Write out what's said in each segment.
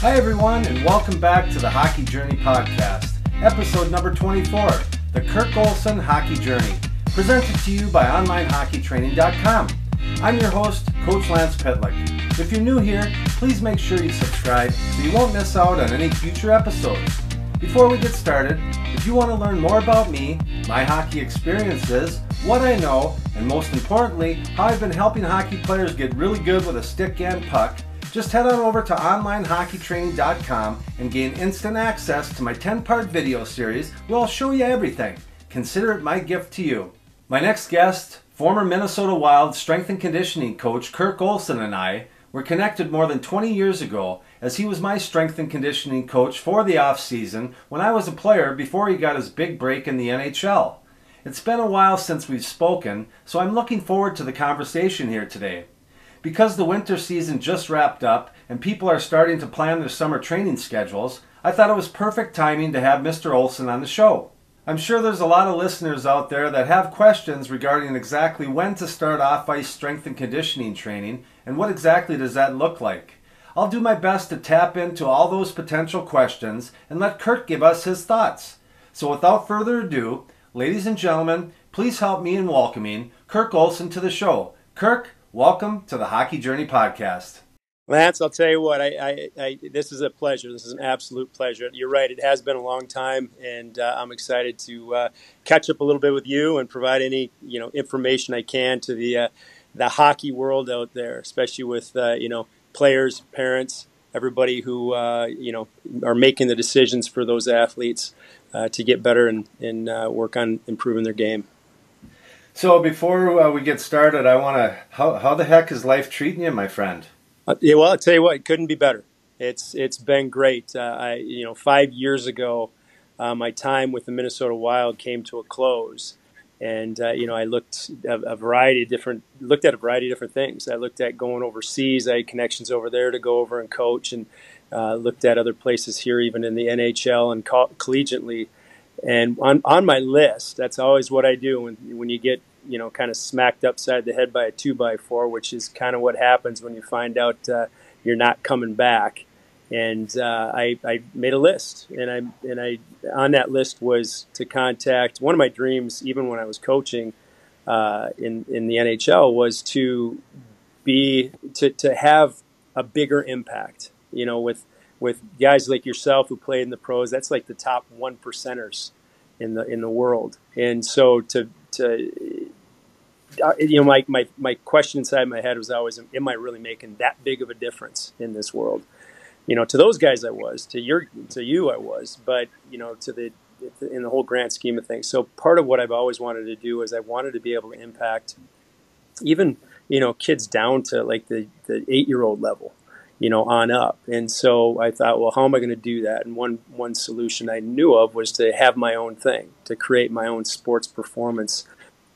Hi, everyone, and welcome back to the Hockey Journey Podcast, episode number 24 The Kirk Olson Hockey Journey, presented to you by OnlineHockeyTraining.com. I'm your host, Coach Lance Pitlick. If you're new here, please make sure you subscribe so you won't miss out on any future episodes. Before we get started, if you want to learn more about me, my hockey experiences, what I know, and most importantly, how I've been helping hockey players get really good with a stick and puck, just head on over to onlinehockeytraining.com and gain instant access to my 10 part video series where I'll show you everything. Consider it my gift to you. My next guest, former Minnesota Wild strength and conditioning coach Kirk Olson, and I were connected more than 20 years ago as he was my strength and conditioning coach for the off season when I was a player before he got his big break in the NHL. It's been a while since we've spoken, so I'm looking forward to the conversation here today. Because the winter season just wrapped up and people are starting to plan their summer training schedules, I thought it was perfect timing to have Mr. Olson on the show. I'm sure there's a lot of listeners out there that have questions regarding exactly when to start off ice strength and conditioning training and what exactly does that look like. I'll do my best to tap into all those potential questions and let Kirk give us his thoughts. So without further ado, ladies and gentlemen, please help me in welcoming Kirk Olson to the show. Kirk, Welcome to the Hockey Journey Podcast. Lance, I'll tell you what, I, I, I, this is a pleasure. This is an absolute pleasure. You're right, it has been a long time, and uh, I'm excited to uh, catch up a little bit with you and provide any you know information I can to the uh, the hockey world out there, especially with uh, you know players, parents, everybody who uh, you know are making the decisions for those athletes uh, to get better and, and work on improving their game. So before uh, we get started, I want to how how the heck is life treating you, my friend? Uh, yeah, well, I'll tell you what, it couldn't be better. It's it's been great. Uh, I you know five years ago, uh, my time with the Minnesota Wild came to a close, and uh, you know I looked at a variety of different looked at a variety of different things. I looked at going overseas. I had connections over there to go over and coach, and uh, looked at other places here, even in the NHL and co- collegiately. And on, on my list, that's always what I do when, when you get, you know, kind of smacked upside the head by a two by four, which is kind of what happens when you find out uh, you're not coming back. And uh, I, I made a list, and I and I on that list was to contact one of my dreams, even when I was coaching uh, in in the NHL, was to be to to have a bigger impact. You know, with with guys like yourself who played in the pros. That's like the top one percenters in the in the world. And so to to uh, you know, my, my my question inside my head was always, am I really making that big of a difference in this world? You know, to those guys I was, to your to you I was, but you know, to the in the whole grand scheme of things. So part of what I've always wanted to do is I wanted to be able to impact even you know kids down to like the the eight year old level you know, on up. And so I thought, well, how am I going to do that? And one one solution I knew of was to have my own thing, to create my own sports performance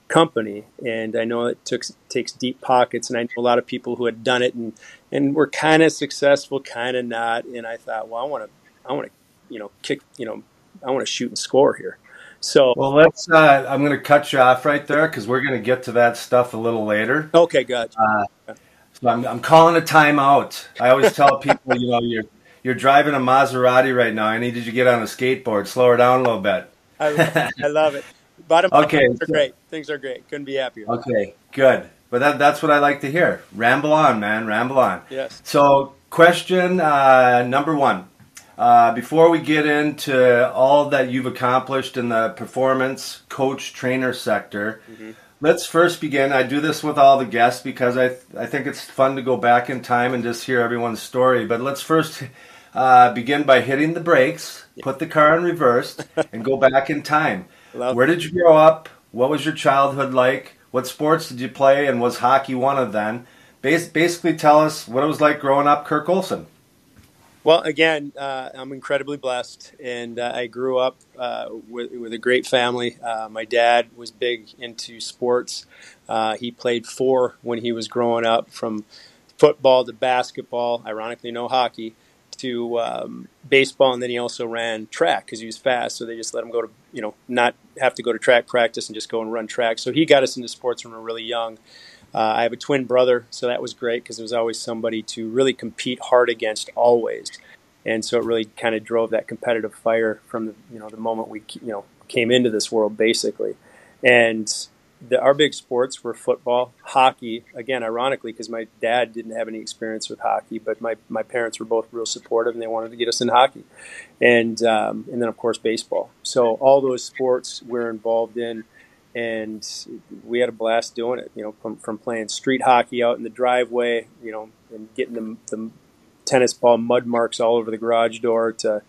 company. And I know it took, takes deep pockets, and I know a lot of people who had done it and and were kind of successful, kind of not. And I thought, well, I want to, I want to, you know, kick, you know, I want to shoot and score here. So well, let's. Uh, I'm going to cut you off right there because we're going to get to that stuff a little later. Okay, gotcha. Uh, I'm, I'm calling a timeout. I always tell people, you know, you're you're driving a Maserati right now. I need you to get on a skateboard. Slow her down a little bit. I, I love it. Bottom okay, things are great. Things are great. Couldn't be happier. Okay, good. But that, that's what I like to hear. Ramble on, man. Ramble on. Yes. So, question uh, number one. Uh, before we get into all that you've accomplished in the performance coach trainer sector, mm-hmm. Let's first begin. I do this with all the guests because I, I think it's fun to go back in time and just hear everyone's story. But let's first uh, begin by hitting the brakes, put the car in reverse, and go back in time. Love Where did you grow up? What was your childhood like? What sports did you play? And was hockey one of them? Bas- basically, tell us what it was like growing up, Kirk Olson. Well, again, uh, I'm incredibly blessed, and uh, I grew up uh, with, with, a great family. Uh, my dad was big into sports. Uh, he played four when he was growing up, from football to basketball. Ironically, no hockey to um, baseball, and then he also ran track because he was fast. So they just let him go to, you know, not have to go to track practice and just go and run track. So he got us into sports when we were really young. Uh, I have a twin brother, so that was great because there was always somebody to really compete hard against always. and so it really kind of drove that competitive fire from the you know the moment we you know came into this world basically, and the, our big sports were football, hockey. Again, ironically, because my dad didn't have any experience with hockey, but my, my parents were both real supportive, and they wanted to get us in hockey, and um, and then of course baseball. So all those sports we're involved in, and we had a blast doing it. You know, from, from playing street hockey out in the driveway, you know, and getting the, the tennis ball mud marks all over the garage door to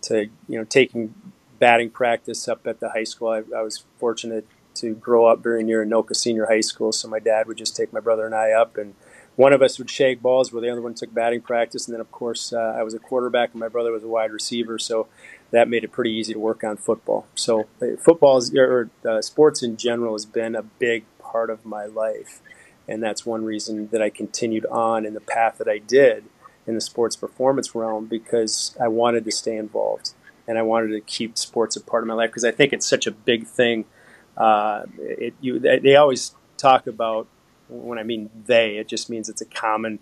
to you know taking batting practice up at the high school. I, I was fortunate to grow up very near Anoka Senior High School, so my dad would just take my brother and I up, and one of us would shake balls, where the other one took batting practice, and then of course uh, I was a quarterback and my brother was a wide receiver, so that made it pretty easy to work on football. So uh, football is, or uh, sports in general has been a big part of my life, and that's one reason that I continued on in the path that I did in the sports performance realm because I wanted to stay involved and I wanted to keep sports a part of my life because I think it's such a big thing uh, it, you, they always talk about when I mean they, it just means it's a common,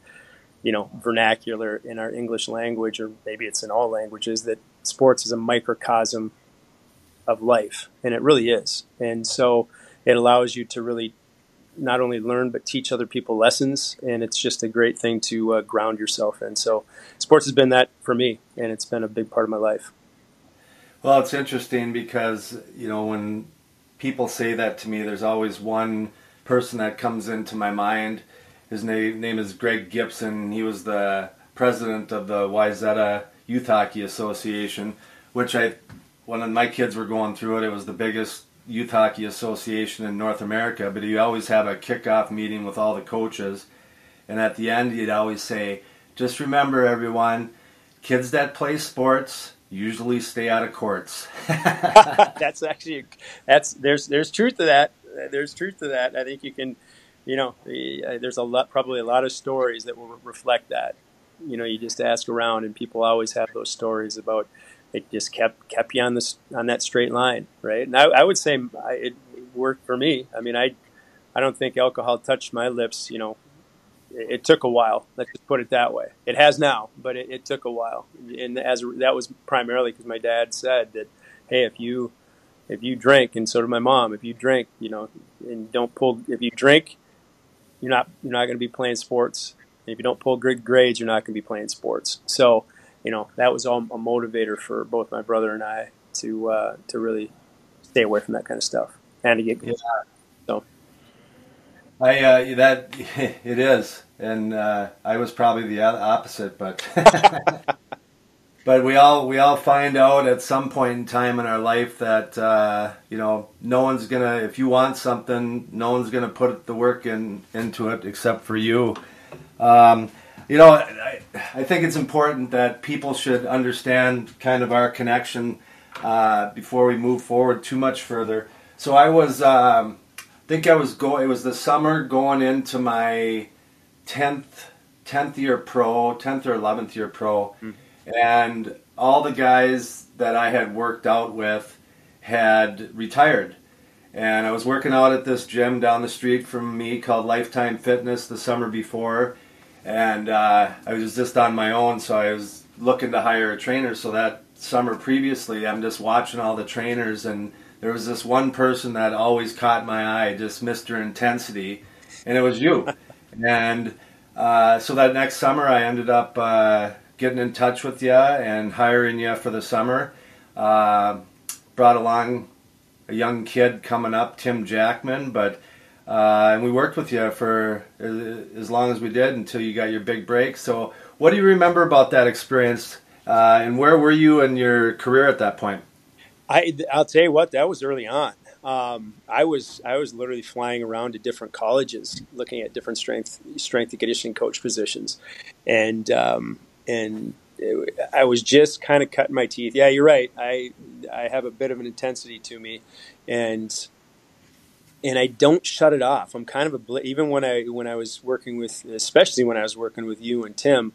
you know, vernacular in our English language, or maybe it's in all languages, that sports is a microcosm of life, and it really is. And so it allows you to really not only learn but teach other people lessons, and it's just a great thing to uh, ground yourself in. So sports has been that for me, and it's been a big part of my life. Well, it's interesting because you know when people say that to me, there's always one person that comes into my mind. His name, name is Greg Gibson. He was the president of the Wayzata Youth Hockey Association, which I, when my kids were going through it, it was the biggest youth hockey association in North America. But he always have a kickoff meeting with all the coaches, and at the end he'd always say, "Just remember, everyone, kids that play sports usually stay out of courts. that's actually that's there's there's truth to that. There's truth to that. I think you can, you know, uh, there's a lot probably a lot of stories that will reflect that. You know, you just ask around, and people always have those stories about it. Just kept kept you on this on that straight line, right? And I, I would say it worked for me. I mean, I I don't think alcohol touched my lips, you know, it took a while. Let's just put it that way. It has now, but it, it took a while, and as that was primarily because my dad said that, hey, if you if you drink, and so did my mom, if you drink, you know, and don't pull, if you drink, you're not you're not going to be playing sports. And if you don't pull good grades, you're not going to be playing sports. So, you know, that was all a motivator for both my brother and I to uh, to really stay away from that kind of stuff and to get good. Yeah. So. I uh, that it is, and uh, I was probably the opposite, but but we all we all find out at some point in time in our life that uh, you know no one's gonna if you want something, no one's gonna put the work in into it except for you. Um, you know, I, I think it's important that people should understand kind of our connection uh, before we move forward too much further. So I was. Um, think I was going. It was the summer going into my tenth tenth year pro, tenth or eleventh year pro, mm. and all the guys that I had worked out with had retired. And I was working out at this gym down the street from me called Lifetime Fitness the summer before, and uh, I was just on my own, so I was looking to hire a trainer. So that summer previously, I'm just watching all the trainers and there was this one person that always caught my eye, just Mr. Intensity, and it was you. and uh, so that next summer, I ended up uh, getting in touch with you and hiring you for the summer. Uh, brought along a young kid coming up, Tim Jackman, but uh, and we worked with you for as long as we did until you got your big break. So, what do you remember about that experience? Uh, and where were you in your career at that point? I I'll tell you what, that was early on. Um, I was I was literally flying around to different colleges, looking at different strength strength and conditioning coach positions, and um, and I was just kind of cutting my teeth. Yeah, you're right. I I have a bit of an intensity to me, and and I don't shut it off. I'm kind of a even when I when I was working with, especially when I was working with you and Tim,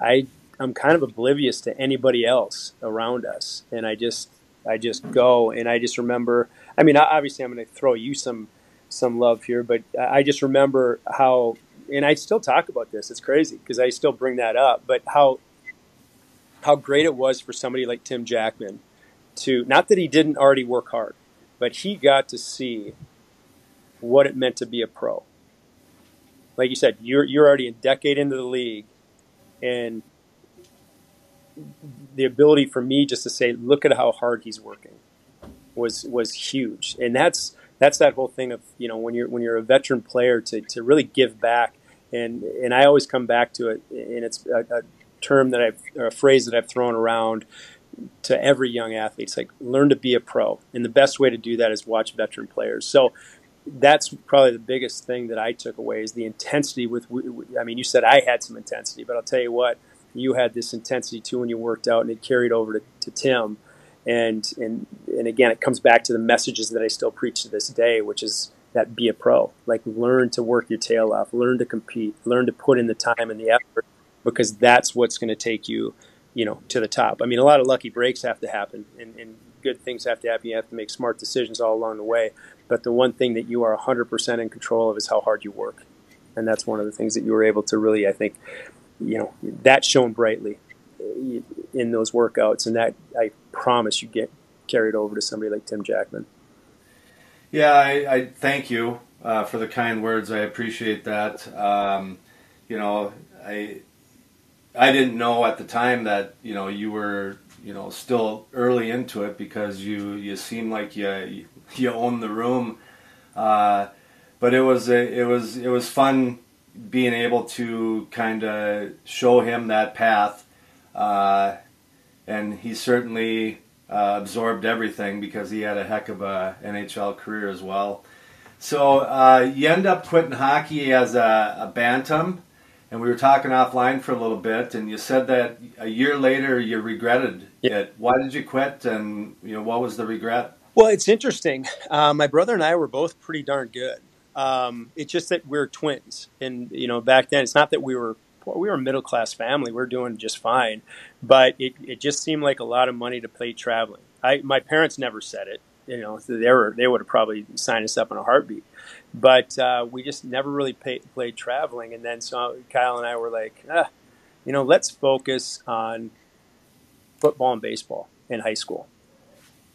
I I'm kind of oblivious to anybody else around us, and I just I just go and I just remember. I mean, obviously, I'm going to throw you some some love here, but I just remember how, and I still talk about this. It's crazy because I still bring that up, but how how great it was for somebody like Tim Jackman to not that he didn't already work hard, but he got to see what it meant to be a pro. Like you said, you're you're already a decade into the league, and the ability for me just to say, look at how hard he's working, was was huge, and that's that's that whole thing of you know when you're when you're a veteran player to to really give back, and and I always come back to it, and it's a, a term that I've a phrase that I've thrown around to every young athlete. It's like learn to be a pro, and the best way to do that is watch veteran players. So that's probably the biggest thing that I took away is the intensity with. I mean, you said I had some intensity, but I'll tell you what, you had this intensity too when you worked out, and it carried over to, to Tim. And and and again, it comes back to the messages that I still preach to this day, which is that be a pro. Like learn to work your tail off, learn to compete, learn to put in the time and the effort, because that's what's going to take you you know, to the top. I mean, a lot of lucky breaks have to happen, and, and good things have to happen. You have to make smart decisions all along the way. But the one thing that you are 100% in control of is how hard you work, and that's one of the things that you were able to really, I think, you know, that shone brightly in those workouts, and that I promise you get carried over to somebody like Tim Jackman. Yeah, I, I thank you uh, for the kind words. I appreciate that. Um, you know, I I didn't know at the time that you know you were you know still early into it because you you seem like you you own the room, uh, but it was a, it was it was fun being able to kind of show him that path, uh, and he certainly uh, absorbed everything because he had a heck of a NHL career as well. So uh, you end up quitting hockey as a, a bantam and we were talking offline for a little bit, and you said that a year later you regretted yeah. it. Why did you quit, and you know what was the regret? Well, it's interesting. Uh, my brother and I were both pretty darn good. Um, it's just that we're twins, and you know back then it's not that we were we were a middle class family. We are doing just fine, but it, it just seemed like a lot of money to play traveling. I my parents never said it. You know, they were they would have probably signed us up in a heartbeat but uh, we just never really pay, played traveling. And then so Kyle and I were like, ah, you know, let's focus on football and baseball in high school.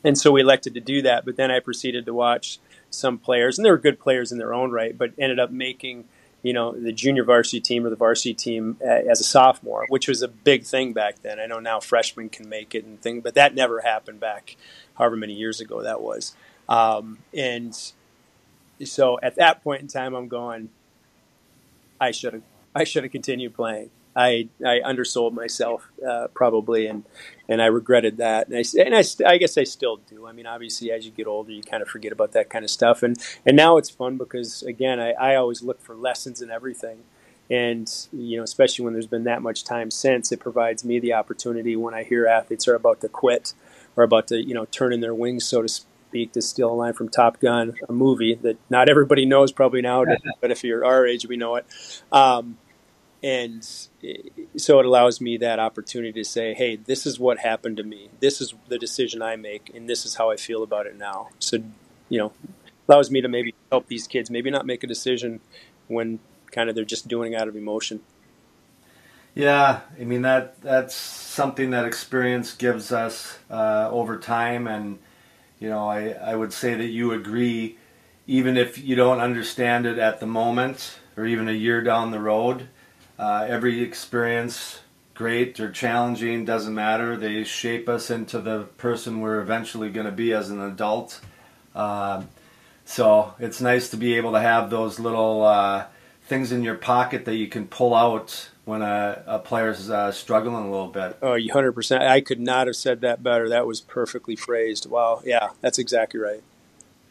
And so we elected to do that. But then I proceeded to watch some players, and they were good players in their own right, but ended up making you know the junior varsity team or the varsity team uh, as a sophomore, which was a big thing back then. I know now freshmen can make it and thing, but that never happened back however many years ago that was. Um, and so at that point in time, I'm going. I should have. I should have continued playing. I I undersold myself uh, probably, and and I regretted that. And I and I, I guess I still do. I mean, obviously, as you get older, you kind of forget about that kind of stuff. And and now it's fun because again, I, I always look for lessons in everything. And you know, especially when there's been that much time since, it provides me the opportunity when I hear athletes are about to quit or about to you know turn in their wings, so to speak speak to steal a line from Top Gun, a movie that not everybody knows probably now, but if you're our age, we know it. Um, and so it allows me that opportunity to say, hey, this is what happened to me. This is the decision I make, and this is how I feel about it now. So, you know, allows me to maybe help these kids maybe not make a decision when kind of they're just doing out of emotion. Yeah, I mean that that's something that experience gives us uh, over time, and you know, I, I would say that you agree, even if you don't understand it at the moment or even a year down the road, uh, every experience, great or challenging, doesn't matter. They shape us into the person we're eventually going to be as an adult. Uh, so it's nice to be able to have those little uh, things in your pocket that you can pull out when a, a player's uh, struggling a little bit. Oh, 100%. I could not have said that better. That was perfectly phrased. Wow. Yeah, that's exactly right.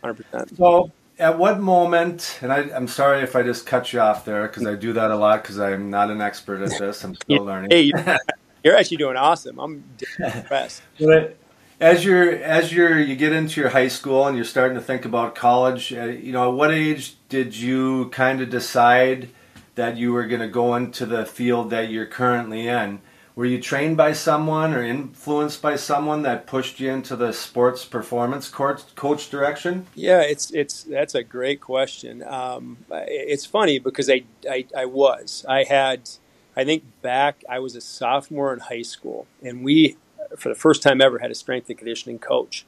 100%. So, at what moment, and I, am sorry if I just cut you off there because I do that a lot because I'm not an expert at this. I'm still learning. hey, you're actually doing awesome. I'm impressed. as you're as you're you get into your high school and you're starting to think about college, uh, you know, at what age did you kind of decide – that you were going to go into the field that you're currently in. Were you trained by someone or influenced by someone that pushed you into the sports performance coach, coach direction? Yeah, it's it's that's a great question. Um, it's funny because I, I, I was I had I think back, I was a sophomore in high school, and we, for the first time ever, had a strength and conditioning coach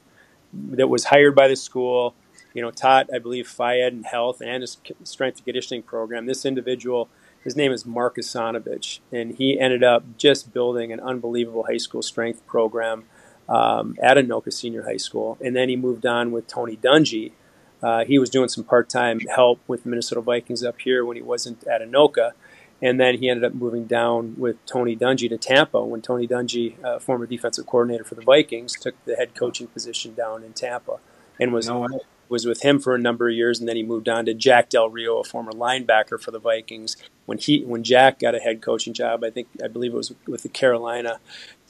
that was hired by the school. You know, taught, I believe, Ed and health and a strength and conditioning program. This individual, his name is Mark Asanovich, and he ended up just building an unbelievable high school strength program um, at Anoka Senior High School. And then he moved on with Tony Dungy. Uh, he was doing some part time help with the Minnesota Vikings up here when he wasn't at Anoka. And then he ended up moving down with Tony Dungy to Tampa when Tony Dungy, uh, former defensive coordinator for the Vikings, took the head coaching position down in Tampa and was no was with him for a number of years. And then he moved on to Jack Del Rio, a former linebacker for the Vikings. When he when Jack got a head coaching job, I think I believe it was with the Carolina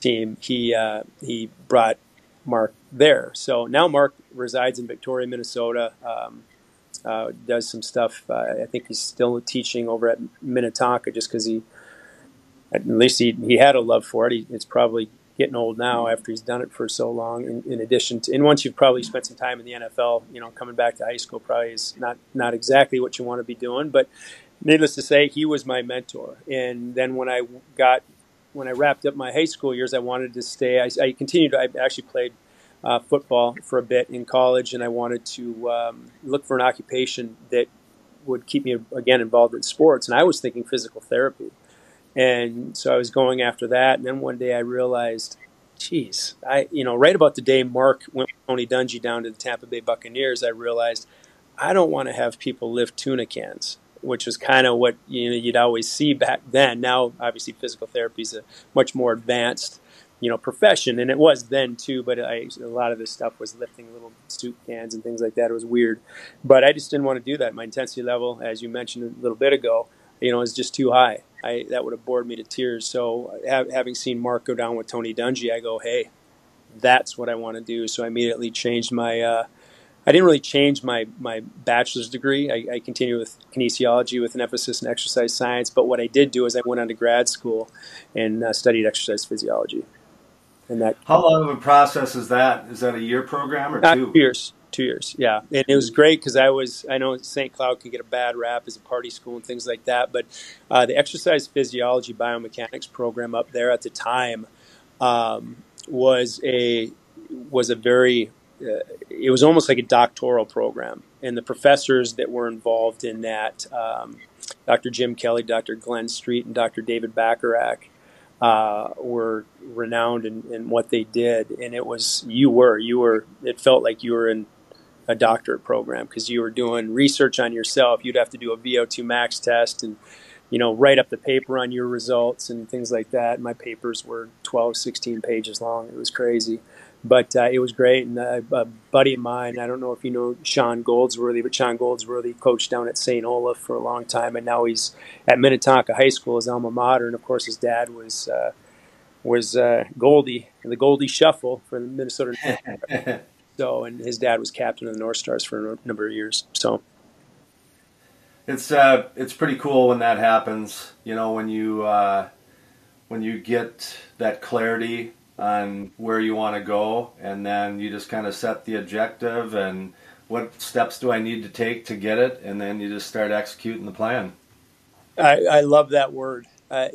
team. He uh, he brought Mark there. So now Mark resides in Victoria, Minnesota. Um, uh, does some stuff. Uh, I think he's still teaching over at Minnetonka just because he, at least he, he had a love for it. He, it's probably getting old now after he's done it for so long. In, in, addition to, and once you've probably spent some time in the NFL, you know, coming back to high school probably is not not exactly what you want to be doing. But needless to say, he was my mentor. And then when I got when I wrapped up my high school years, I wanted to stay. I, I continued. I actually played uh, football for a bit in college, and I wanted to um, look for an occupation that would keep me again involved in sports. And I was thinking physical therapy, and so I was going after that. And then one day I realized, geez, I you know right about the day Mark went with Tony Dungy down to the Tampa Bay Buccaneers, I realized I don't want to have people lift tuna cans which was kind of what you know you'd always see back then. Now, obviously, physical therapy is a much more advanced you know profession, and it was then too. But I, a lot of this stuff was lifting little soup cans and things like that. It was weird, but I just didn't want to do that. My intensity level, as you mentioned a little bit ago, you know, is just too high. I that would have bored me to tears. So having seen Mark go down with Tony Dungy, I go, hey, that's what I want to do. So I immediately changed my. Uh, I didn't really change my, my bachelor's degree. I, I, continued with kinesiology with an emphasis in exercise science. But what I did do is I went on to grad school and uh, studied exercise physiology. And that how long of a process is that? Is that a year program or uh, two? two years? Two years, yeah. And it was great because I was I know St. Cloud can get a bad rap as a party school and things like that, but uh, the exercise physiology biomechanics program up there at the time um, was a was a very uh, it was almost like a doctoral program, and the professors that were involved in that, um, Dr. Jim Kelly, Dr. Glenn Street, and Dr. David Bacharach, uh, were renowned in, in, what they did, and it was you were you were it felt like you were in a doctorate program because you were doing research on yourself. You'd have to do a VO2 max test and you know write up the paper on your results and things like that. My papers were 12, 16 pages long. It was crazy. But uh, it was great, and uh, a buddy of mine, I don't know if you know Sean Goldsworthy, but Sean Goldsworthy coached down at St. Olaf for a long time, and now he's at Minnetonka High School, his alma mater, and of course his dad was uh, was uh, Goldie, the Goldie Shuffle for the Minnesota. so, and his dad was captain of the North Stars for a number of years. So, it's uh, it's pretty cool when that happens. You know, when you uh, when you get that clarity on where you want to go, and then you just kind of set the objective and what steps do I need to take to get it, and then you just start executing the plan. I, I love that word. Uh,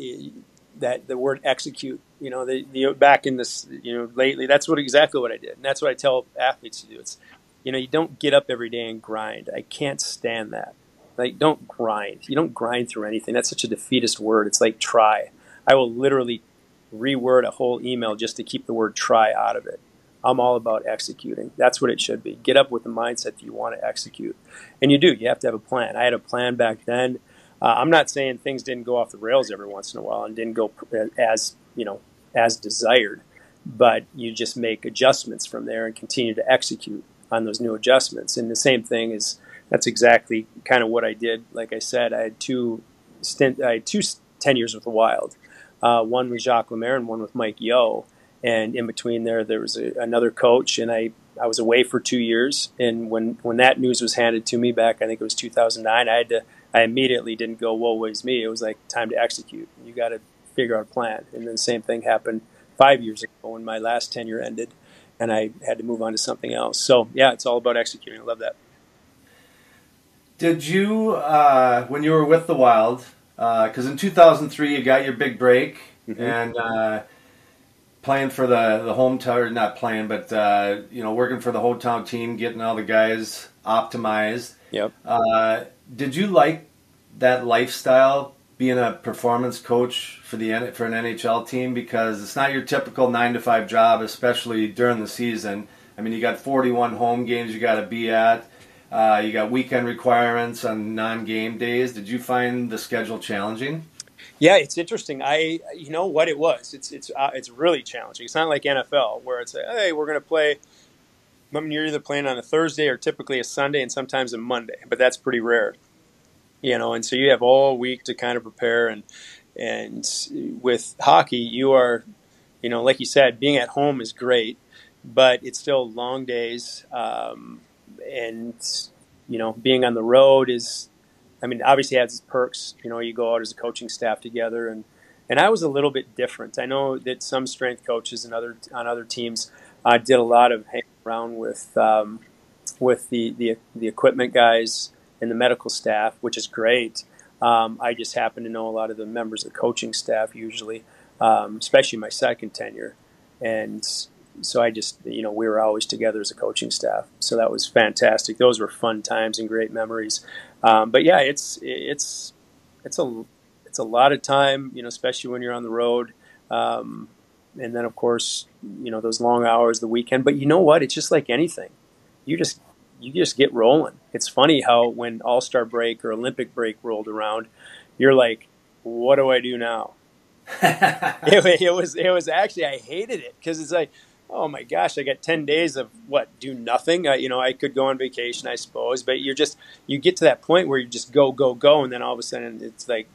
that the word execute. You know, the, the back in this, you know, lately, that's what exactly what I did, and that's what I tell athletes to do. It's, you know, you don't get up every day and grind. I can't stand that. Like, don't grind. You don't grind through anything. That's such a defeatist word. It's like try. I will literally reword a whole email just to keep the word try out of it. I'm all about executing. That's what it should be. Get up with the mindset that you want to execute. And you do. You have to have a plan. I had a plan back then. Uh, I'm not saying things didn't go off the rails every once in a while and didn't go as, you know, as desired, but you just make adjustments from there and continue to execute on those new adjustments. And the same thing is that's exactly kind of what I did. Like I said, I had two stint, I had two tenures with the Wild. Uh, one with Jacques Lemaire and one with Mike Yeo. And in between there, there was a, another coach, and I, I was away for two years. And when, when that news was handed to me back, I think it was 2009, I had to, I immediately didn't go, "Whoa, was me." It was like time to execute. You got to figure out a plan. And then the same thing happened five years ago when my last tenure ended, and I had to move on to something else. So yeah, it's all about executing. I love that. Did you, uh, when you were with the Wild, because uh, in 2003 you got your big break Mm-hmm. and uh, playing for the the hometown, not playing, but uh, you know working for the hometown team, getting all the guys optimized. Yep. Uh, did you like that lifestyle? Being a performance coach for the for an NHL team because it's not your typical nine to five job, especially during the season. I mean, you got 41 home games you got to be at. Uh, you got weekend requirements on non-game days. Did you find the schedule challenging? Yeah, it's interesting. I, you know what it was. It's it's uh, it's really challenging. It's not like NFL where it's like, hey, we're going to play. I mean, you're either playing on a Thursday or typically a Sunday and sometimes a Monday, but that's pretty rare. You know, and so you have all week to kind of prepare. And and with hockey, you are, you know, like you said, being at home is great, but it's still long days. Um, and you know, being on the road is I mean, obviously has its perks. You know, you go out as a coaching staff together, and and I was a little bit different. I know that some strength coaches and other on other teams uh, did a lot of hanging around with um, with the, the the equipment guys and the medical staff, which is great. Um, I just happen to know a lot of the members of the coaching staff usually, um, especially my second tenure, and so I just you know we were always together as a coaching staff. So that was fantastic. Those were fun times and great memories. Um, but yeah, it's it's it's a it's a lot of time, you know, especially when you're on the road. Um, and then of course, you know, those long hours, the weekend. But you know what? It's just like anything. You just you just get rolling. It's funny how when All Star break or Olympic break rolled around, you're like, what do I do now? it, it was it was actually I hated it because it's like oh my gosh, I got 10 days of what, do nothing. Uh, you know, I could go on vacation, I suppose, but you're just, you get to that point where you just go, go, go. And then all of a sudden it's like,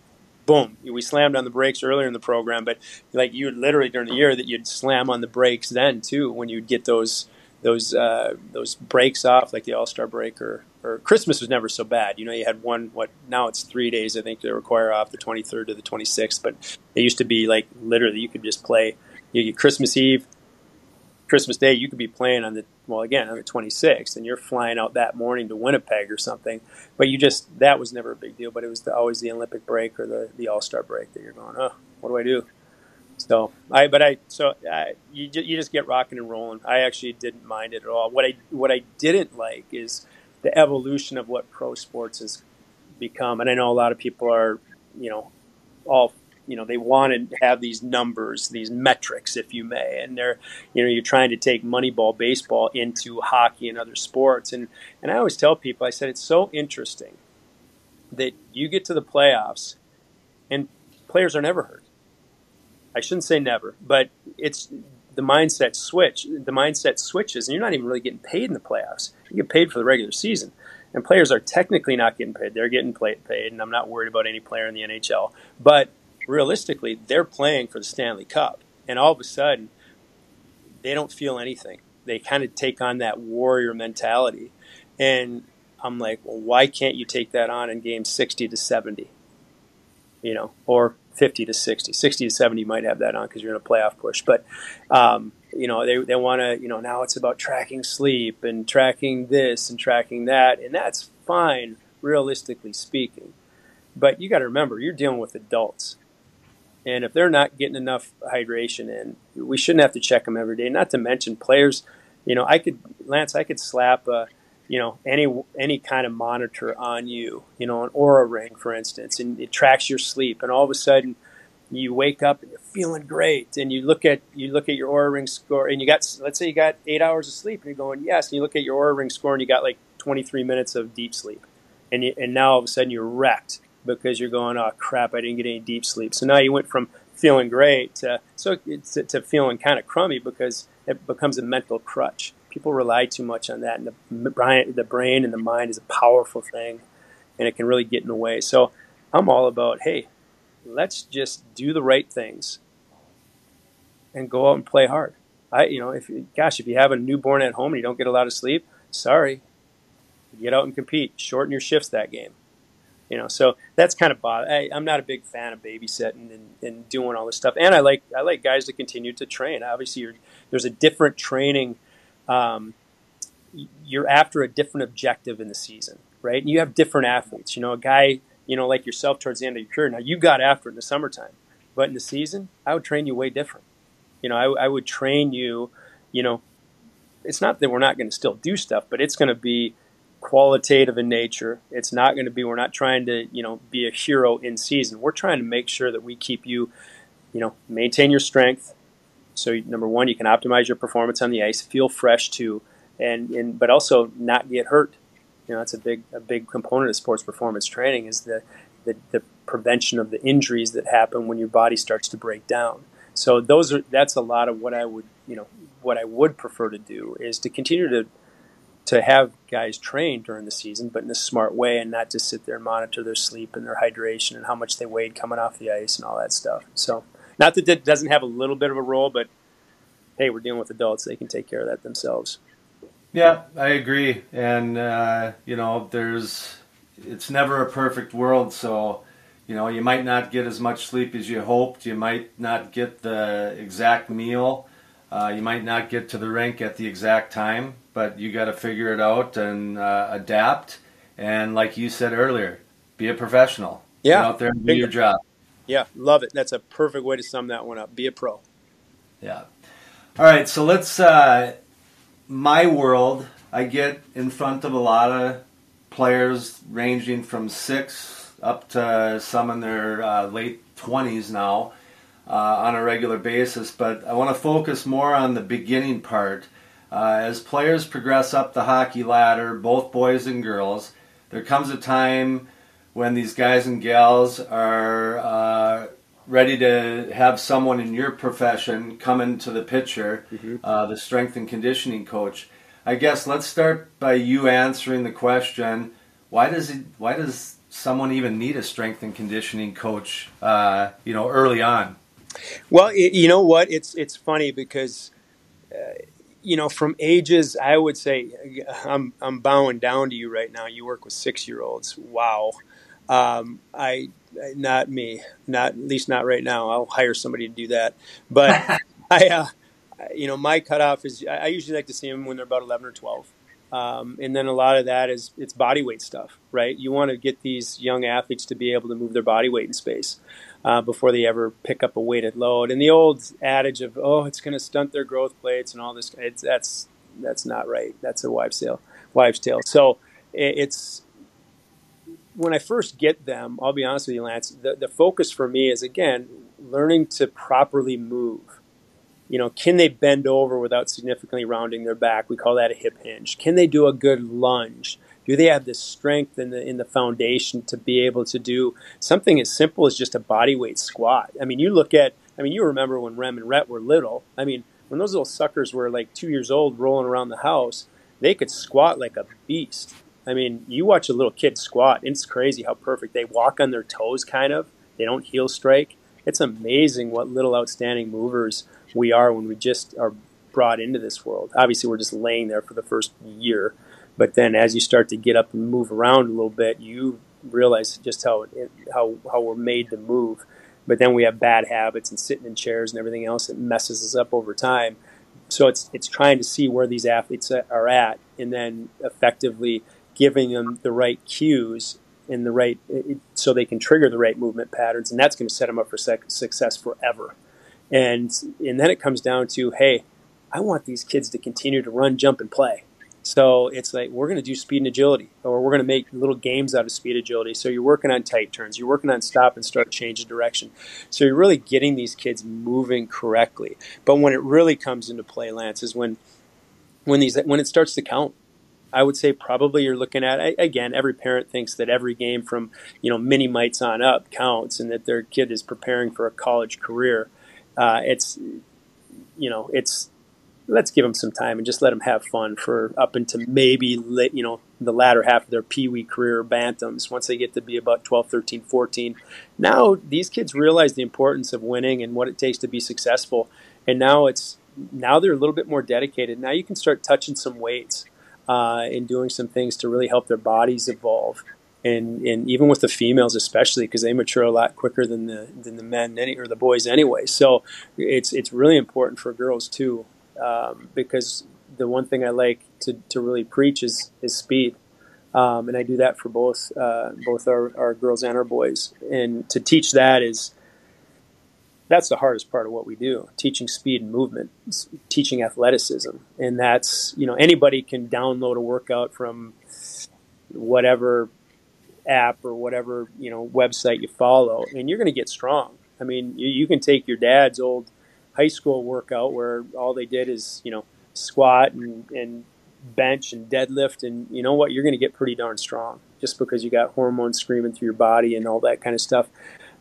boom, we slammed on the brakes earlier in the program, but like you would literally during the year that you'd slam on the brakes then too, when you'd get those, those, uh, those breaks off, like the all-star break or, or Christmas was never so bad. You know, you had one, what now it's three days, I think they require off the 23rd to the 26th, but it used to be like literally you could just play you get Christmas Eve, Christmas Day, you could be playing on the well again on the 26th, and you're flying out that morning to Winnipeg or something. But you just that was never a big deal. But it was the, always the Olympic break or the the All Star break that you're going, oh, what do I do? So I, but I, so I, you you just get rocking and rolling. I actually didn't mind it at all. What I what I didn't like is the evolution of what pro sports has become, and I know a lot of people are, you know, all you know they want to have these numbers these metrics if you may. And they're you know you're trying to take moneyball baseball into hockey and other sports. And and i always tell people i said it's so interesting that you get to the playoffs and players are never hurt. I shouldn't say never but it's the mindset switch the mindset switches and you're not even really getting paid in the playoffs. You get paid for the regular season. And players are technically not getting paid. They're getting paid and i'm not worried about any player in the nhl but realistically, they're playing for the Stanley Cup, and all of a sudden, they don't feel anything. They kind of take on that warrior mentality, and I'm like, well, why can't you take that on in game 60 to 70? You know, or 50 to 60. 60 to 70 you might have that on because you're in a playoff push. But, um, you know, they, they want to, you know, now it's about tracking sleep and tracking this and tracking that. And that's fine, realistically speaking. But you got to remember, you're dealing with adults. And if they're not getting enough hydration in, we shouldn't have to check them every day. Not to mention players, you know, I could Lance, I could slap a, you know, any any kind of monitor on you, you know, an Oura ring, for instance, and it tracks your sleep, and all of a sudden you wake up and you're feeling great, and you look at you look at your Oura ring score, and you got let's say you got eight hours of sleep, and you're going yes, and you look at your Oura ring score, and you got like 23 minutes of deep sleep, and you, and now all of a sudden you're wrecked because you're going, oh crap, I didn't get any deep sleep. So now you went from feeling great to so to, to feeling kind of crummy because it becomes a mental crutch. People rely too much on that, and the brain, the brain and the mind is a powerful thing, and it can really get in the way. So I'm all about, hey, let's just do the right things and go out and play hard. I, you know, if gosh, if you have a newborn at home and you don't get a lot of sleep, sorry, get out and compete. Shorten your shifts that game you know so that's kind of bother I, am not a big fan of babysitting and, and doing all this stuff and i like i like guys to continue to train obviously there's a different training um, you're after a different objective in the season right and you have different athletes you know a guy you know, like yourself towards the end of your career. Now you got after it in the summertime, but in the season, I would train you way different. You know, I, I would train you, you know, it's not that we're not going to still do stuff, but it's going to be qualitative in nature. It's not going to be, we're not trying to, you know, be a hero in season. We're trying to make sure that we keep you, you know, maintain your strength. So number one, you can optimize your performance on the ice, feel fresh too, and, and but also not get hurt. You know, that's a big a big component of sports performance training is the, the, the prevention of the injuries that happen when your body starts to break down. So those are that's a lot of what I would you know what I would prefer to do is to continue to to have guys train during the season, but in a smart way, and not just sit there and monitor their sleep and their hydration and how much they weighed coming off the ice and all that stuff. So, not that it doesn't have a little bit of a role, but hey, we're dealing with adults; they can take care of that themselves. Yeah, I agree, and uh, you know, there's it's never a perfect world, so you know, you might not get as much sleep as you hoped. You might not get the exact meal. Uh, you might not get to the rink at the exact time, but you got to figure it out and uh, adapt. And like you said earlier, be a professional. Yeah, Get out there and do your job. Yeah, love it. That's a perfect way to sum that one up. Be a pro. Yeah. All right, so let's. Uh, my world, I get in front of a lot of players ranging from six up to some in their uh, late 20s now on a regular basis, but I want to focus more on the beginning part. Uh, as players progress up the hockey ladder, both boys and girls, there comes a time when these guys and gals are uh, ready to have someone in your profession come into the picture, mm-hmm. uh, the strength and conditioning coach. I guess let's start by you answering the question: Why does it? Why does someone even need a strength and conditioning coach? Uh, you know, early on. Well, you know what? It's it's funny because. Uh, you know, from ages, I would say, I'm I'm bowing down to you right now. You work with six year olds. Wow, um, I not me, not at least not right now. I'll hire somebody to do that. But I, uh, you know, my cutoff is I usually like to see them when they're about eleven or twelve. Um, and then a lot of that is it's body weight stuff, right? You want to get these young athletes to be able to move their body weight in space uh, before they ever pick up a weighted load. And the old adage of oh, it's going to stunt their growth plates and all this that's that's not right. That's a wives' tale. Wives' tale. So it's when I first get them, I'll be honest with you, Lance. The, the focus for me is again learning to properly move. You know, can they bend over without significantly rounding their back? We call that a hip hinge. Can they do a good lunge? Do they have the strength in the in the foundation to be able to do something as simple as just a body weight squat? I mean, you look at. I mean, you remember when Rem and Rhett were little. I mean, when those little suckers were like two years old, rolling around the house, they could squat like a beast I mean, you watch a little kid squat, and it's crazy how perfect they walk on their toes, kind of. They don't heel strike. It's amazing what little outstanding movers we are when we just are brought into this world. Obviously, we're just laying there for the first year, but then as you start to get up and move around a little bit, you realize just how how how we're made to move. But then we have bad habits and sitting in chairs and everything else that messes us up over time. So it's it's trying to see where these athletes are at and then effectively giving them the right cues and the right so they can trigger the right movement patterns and that's going to set them up for success forever and and then it comes down to hey i want these kids to continue to run jump and play so it's like we're going to do speed and agility or we're going to make little games out of speed agility so you're working on tight turns you're working on stop and start change of direction so you're really getting these kids moving correctly but when it really comes into play lance is when when these when it starts to count I would say probably you're looking at again. Every parent thinks that every game from you know mini mites on up counts, and that their kid is preparing for a college career. Uh, it's you know it's let's give them some time and just let them have fun for up into maybe you know the latter half of their pee wee career bantams once they get to be about 12 13 14 now these kids realize the importance of winning and what it takes to be successful and now it's now they're a little bit more dedicated now you can start touching some weights uh, and doing some things to really help their bodies evolve. And, and even with the females, especially because they mature a lot quicker than the than the men any, or the boys anyway. So it's it's really important for girls too, um, because the one thing I like to, to really preach is is speed. Um, and I do that for both uh, both our, our girls and our boys. And to teach that is that's the hardest part of what we do teaching speed and movement teaching athleticism and that's you know anybody can download a workout from whatever app or whatever you know website you follow and you're going to get strong i mean you, you can take your dad's old high school workout where all they did is you know squat and, and bench and deadlift and you know what you're going to get pretty darn strong just because you got hormones screaming through your body and all that kind of stuff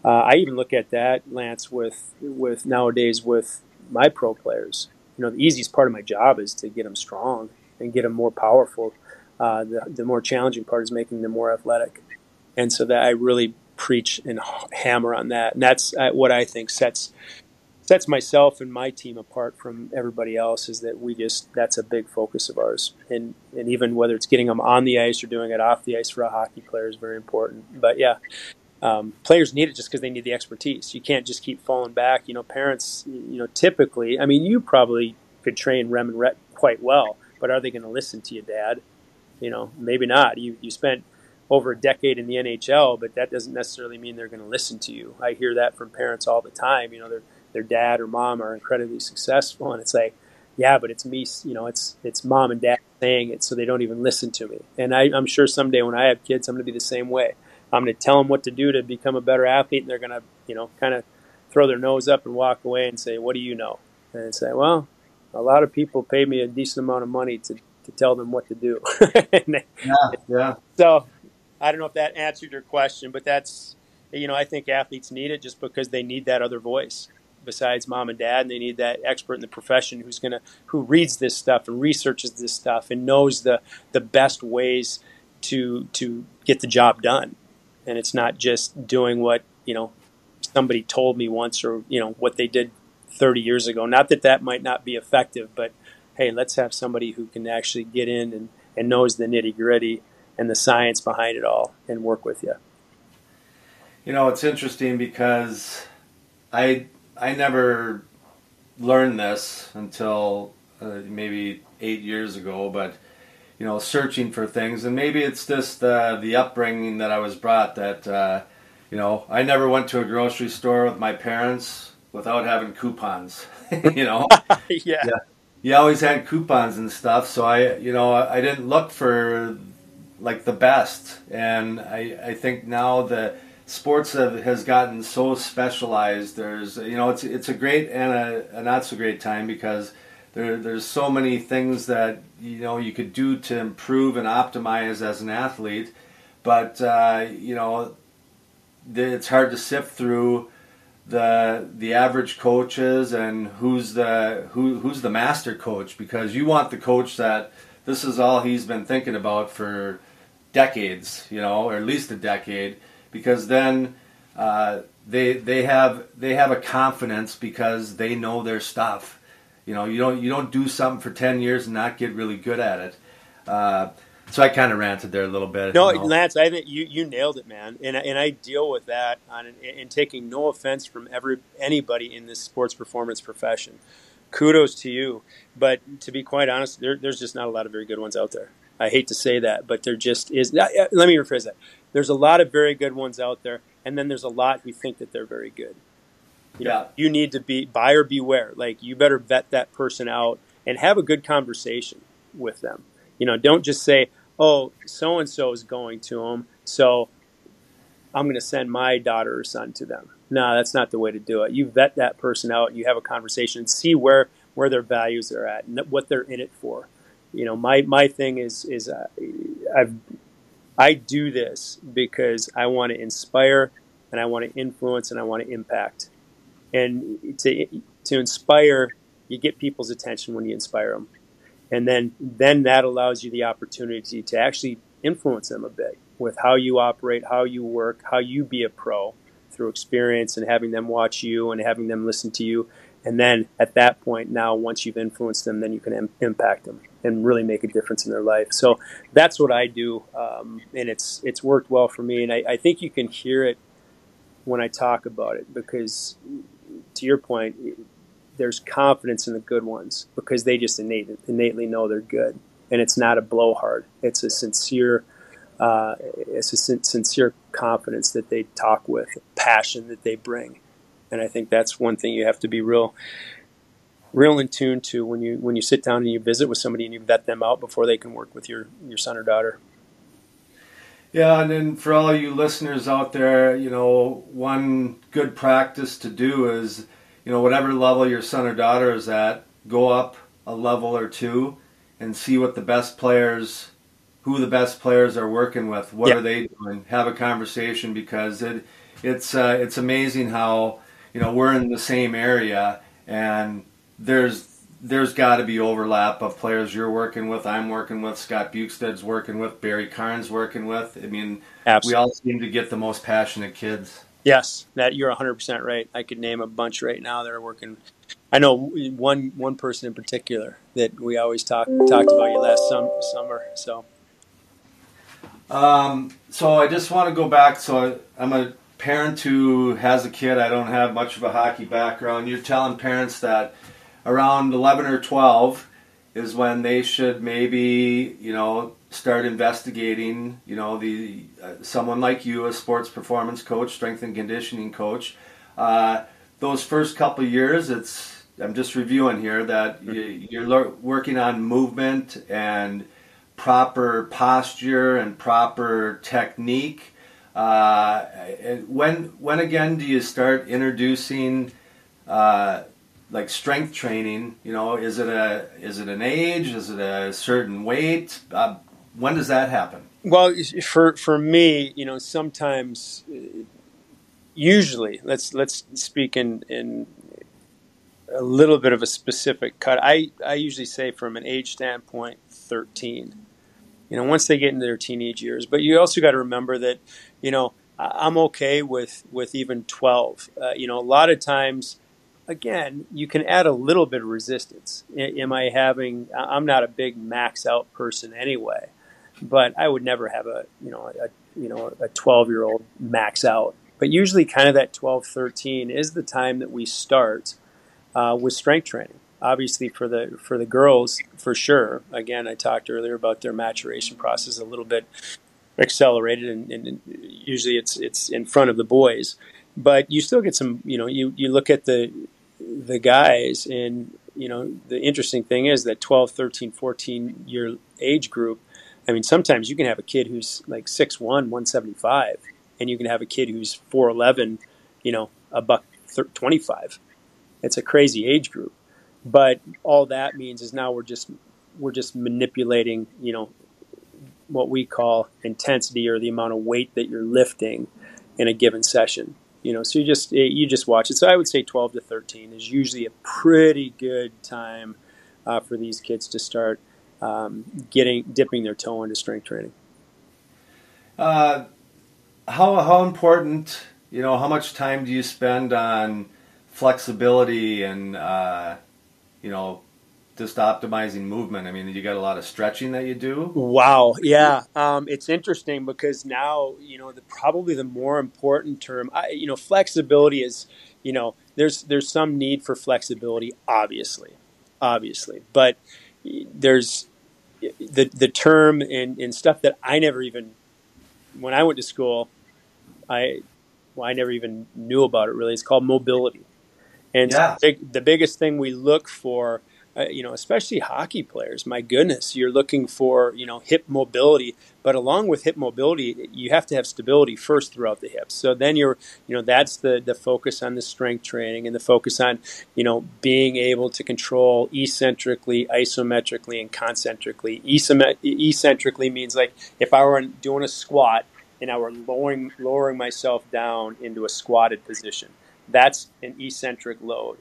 uh, I even look at that, Lance, with with nowadays with my pro players. You know, the easiest part of my job is to get them strong and get them more powerful. Uh, the, the more challenging part is making them more athletic, and so that I really preach and hammer on that. And that's uh, what I think sets sets myself and my team apart from everybody else is that we just that's a big focus of ours and and even whether it's getting them on the ice or doing it off the ice for a hockey player is very important but yeah um, players need it just because they need the expertise. You can't just keep falling back. You know, parents, you know, typically, I mean, you probably could train Rem and Rhett quite well, but are they going to listen to you, Dad? You know, maybe not. You you spent over a decade in the NHL, but that doesn't necessarily mean they're going to listen to you. I hear that from parents all the time. You know, their their dad or mom are incredibly successful, and it's like, yeah, but it's me. You know, it's it's mom and dad saying it, so they don't even listen to me. And I, I'm sure someday when I have kids, I'm going to be the same way. I'm going to tell them what to do to become a better athlete, and they're going to, you know, kind of throw their nose up and walk away and say, "What do you know?" And say, "Well, a lot of people pay me a decent amount of money to to tell them what to do." yeah, yeah. So I don't know if that answered your question, but that's you know I think athletes need it just because they need that other voice besides mom and dad and they need that expert in the profession who's to who reads this stuff and researches this stuff and knows the the best ways to to get the job done and it's not just doing what you know somebody told me once or you know what they did 30 years ago. Not that that might not be effective, but hey, let's have somebody who can actually get in and, and knows the nitty gritty and the science behind it all and work with you. You know, it's interesting because I I never learned this until uh, maybe eight years ago, but you know, searching for things, and maybe it's just uh, the upbringing that I was brought. That uh, you know, I never went to a grocery store with my parents without having coupons. you know, yeah. yeah, you always had coupons and stuff. So I, you know, I didn't look for like the best, and I, I think now the sports have, has gotten so specialized. There's, you know, it's it's a great and a, a not so great time because there, there's so many things that you know you could do to improve and optimize as an athlete, but uh, you know it's hard to sift through the the average coaches and who's the who who's the master coach because you want the coach that this is all he's been thinking about for decades, you know, or at least a decade, because then uh, they they have they have a confidence because they know their stuff you know, you don't you don't do something for ten years and not get really good at it. Uh, so I kind of ranted there a little bit. No, you know. Lance, I think you, you nailed it, man, and and I deal with that on and taking no offense from every anybody in this sports performance profession. Kudos to you, but to be quite honest, there, there's just not a lot of very good ones out there. I hate to say that, but there just is. Let me rephrase that. There's a lot of very good ones out there, and then there's a lot who think that they're very good. You know, yeah. you need to be buyer beware. Like you better vet that person out and have a good conversation with them. You know, don't just say, "Oh, so and so is going to them, so I'm going to send my daughter or son to them." No, that's not the way to do it. You vet that person out you have a conversation and see where where their values are at and what they're in it for. You know, my my thing is is uh, I've I do this because I want to inspire and I want to influence and I want to impact and to to inspire, you get people's attention when you inspire them, and then then that allows you the opportunity to actually influence them a bit with how you operate, how you work, how you be a pro through experience and having them watch you and having them listen to you. And then at that point, now once you've influenced them, then you can Im- impact them and really make a difference in their life. So that's what I do, um, and it's it's worked well for me. And I, I think you can hear it when I talk about it because to your point, there's confidence in the good ones because they just innate, innately know they're good. And it's not a blowhard. It's a sincere uh, it's a sincere confidence that they talk with, passion that they bring, and I think that's one thing you have to be real, real in tune to when you when you sit down and you visit with somebody and you vet them out before they can work with your your son or daughter. Yeah, and then for all you listeners out there, you know, one good practice to do is, you know, whatever level your son or daughter is at, go up a level or two and see what the best players who the best players are working with. What are they doing? Have a conversation because it it's uh, it's amazing how you know we're in the same area and there's there's got to be overlap of players you're working with, I'm working with, Scott Bjugstad's working with, Barry Karn's working with. I mean, Absolutely. we all seem to get the most passionate kids. Yes, that you're 100% right. I could name a bunch right now that are working. I know one one person in particular that we always talk talked about you last sum, summer. So um, so I just want to go back. So I, am a parent who has a kid. I don't have much of a hockey background. You're telling parents that around 11 or 12 is when they should maybe, you know, start investigating, you know, the uh, someone like you, a sports performance coach, strength and conditioning coach. Uh, those first couple years, it's I'm just reviewing here that you, are working on movement and proper posture and proper technique. Uh, when when again do you start introducing uh, like strength training? You know, is it a is it an age? Is it a certain weight? Uh, when does that happen? Well, for for me, you know, sometimes, usually, let's let's speak in in a little bit of a specific cut. I I usually say from an age standpoint, thirteen you know, once they get into their teenage years. But you also got to remember that, you know, I'm okay with with even 12. Uh, you know, a lot of times, again, you can add a little bit of resistance. Am I having? I'm not a big max out person anyway, but I would never have a you know a you know a 12 year old max out. But usually, kind of that 12, 13 is the time that we start uh, with strength training obviously for the for the girls for sure again i talked earlier about their maturation process a little bit accelerated and, and, usually it's it's in front of the boys. But you still get some you know you you look at the the guys and you know the interesting thing is that 12 13 14 year age group i mean sometimes you can have a kid who's like 6'1 175 and you can have a kid who's 4'11 you know a buck 25 it's a crazy age group. But all that means is now we're just we're just manipulating, you know, what we call intensity or the amount of weight that you're lifting in a given session. You know, so you just you just watch it. So I would say 12 to 13 is usually a pretty good time uh, for these kids to start um, getting dipping their toe into strength training. Uh, how how important, you know, how much time do you spend on flexibility and uh, you know, just optimizing movement. I mean, you got a lot of stretching that you do. Wow, yeah, um, it's interesting because now you know the probably the more important term. I, you know, flexibility is you know there's there's some need for flexibility, obviously, obviously, but there's the the term and, in stuff that I never even when I went to school, I well, I never even knew about it really. It's called mobility and yeah. big, the biggest thing we look for, uh, you know, especially hockey players, my goodness, you're looking for, you know, hip mobility. But along with hip mobility, you have to have stability first throughout the hips. So then you're, you know, that's the, the focus on the strength training and the focus on, you know, being able to control eccentrically, isometrically, and concentrically. eccentrically means like if I were doing a squat and I were lowering, lowering myself down into a squatted position that's an eccentric load.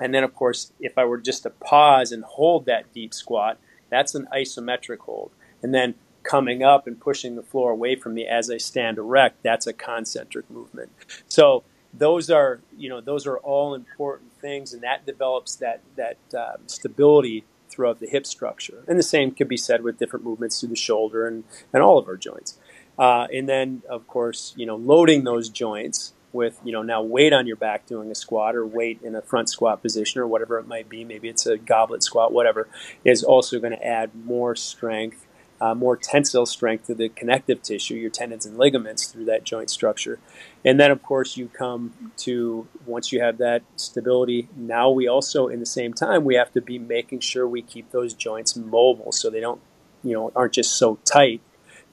And then, of course, if I were just to pause and hold that deep squat, that's an isometric hold. And then coming up and pushing the floor away from me as I stand erect, that's a concentric movement. So those are, you know, those are all important things, and that develops that that um, stability throughout the hip structure. And the same could be said with different movements through the shoulder and, and all of our joints. Uh, and then, of course, you know, loading those joints with you know now weight on your back doing a squat or weight in a front squat position or whatever it might be maybe it's a goblet squat whatever is also going to add more strength uh, more tensile strength to the connective tissue, your tendons and ligaments through that joint structure. And then, of course, you come to once you have that stability. Now, we also, in the same time, we have to be making sure we keep those joints mobile so they don't, you know, aren't just so tight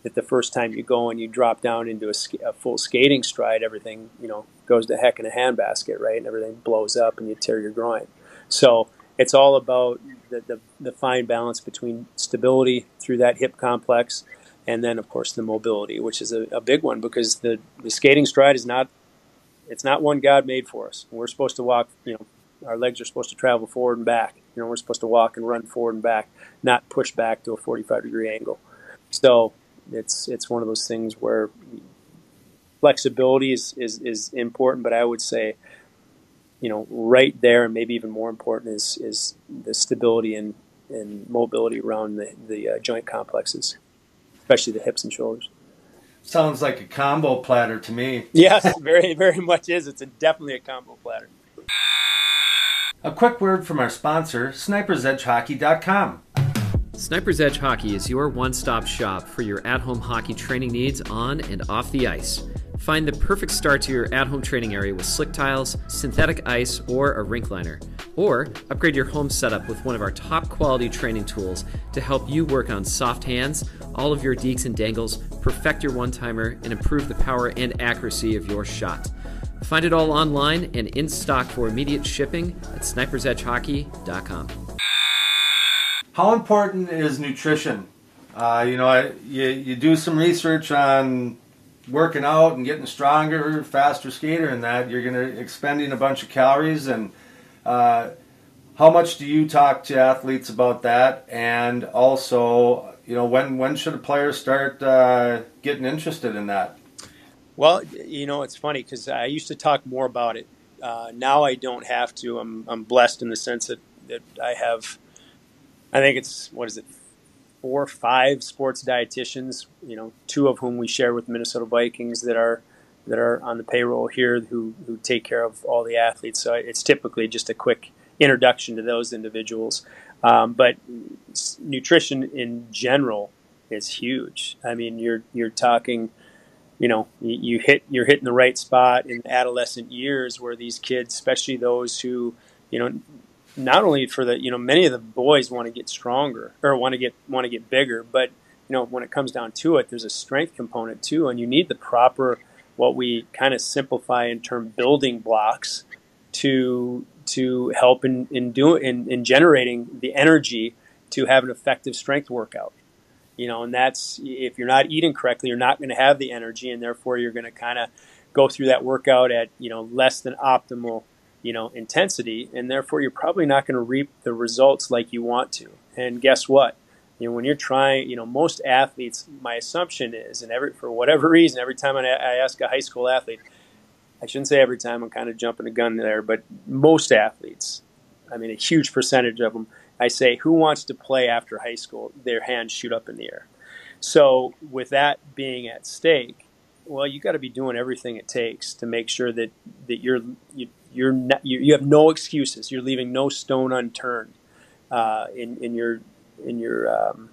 that the first time you go and you drop down into a, a full skating stride, everything, you know, goes to heck in a handbasket, right? And everything blows up and you tear your groin. So it's all about the, the, the, fine balance between stability through that hip complex and then of course the mobility which is a, a, big one because the, the skating stride is not it's not one god made for us we're supposed to walk you know our legs are supposed to travel forward and back you know we're supposed to walk and run forward and back not push back to a 45 degree angle so it's it's one of those things where flexibility is, is, is important but i would say you know, right there, and maybe even more important is is the stability and, and mobility around the the uh, joint complexes, especially the hips and shoulders. Sounds like a combo platter to me. yes, very very much is. It's a, definitely a combo platter. A quick word from our sponsor, SnipersEdgeHockey.com. Sniper's Edge Hockey is your one stop shop for your at home hockey training needs on and off the ice. Find the perfect start to your at home training area with slick tiles, synthetic ice, or a rink liner. Or upgrade your home setup with one of our top quality training tools to help you work on soft hands, all of your dekes and dangles, perfect your one timer, and improve the power and accuracy of your shot. Find it all online and in stock for immediate shipping at snipersedgehockey.com. How important is nutrition? Uh, you know, I, you, you do some research on working out and getting stronger, faster skater, and that you're going to expending a bunch of calories. And uh, how much do you talk to athletes about that? And also, you know, when when should a player start uh, getting interested in that? Well, you know, it's funny because I used to talk more about it. Uh, now I don't have to. I'm I'm blessed in the sense that that I have. I think it's what is it, four or five sports dietitians, you know, two of whom we share with Minnesota Vikings that are that are on the payroll here who, who take care of all the athletes. So it's typically just a quick introduction to those individuals. Um, but nutrition in general is huge. I mean, you're you're talking, you know, you, you hit you're hitting the right spot in adolescent years where these kids, especially those who, you know, not only for the you know many of the boys want to get stronger or want to get want to get bigger, but you know when it comes down to it, there's a strength component too, and you need the proper what we kind of simplify in term building blocks to to help in in doing in, in generating the energy to have an effective strength workout. You know, and that's if you're not eating correctly, you're not going to have the energy, and therefore you're going to kind of go through that workout at you know less than optimal you know, intensity, and therefore you're probably not going to reap the results like you want to. And guess what? You know, when you're trying, you know, most athletes, my assumption is, and every for whatever reason, every time I, I ask a high school athlete, I shouldn't say every time, I'm kind of jumping a gun there, but most athletes, I mean, a huge percentage of them, I say, who wants to play after high school? Their hands shoot up in the air. So, with that being at stake, well, you got to be doing everything it takes to make sure that that you're you, you're you, you have no excuses. You're leaving no stone unturned uh, in in your in your um,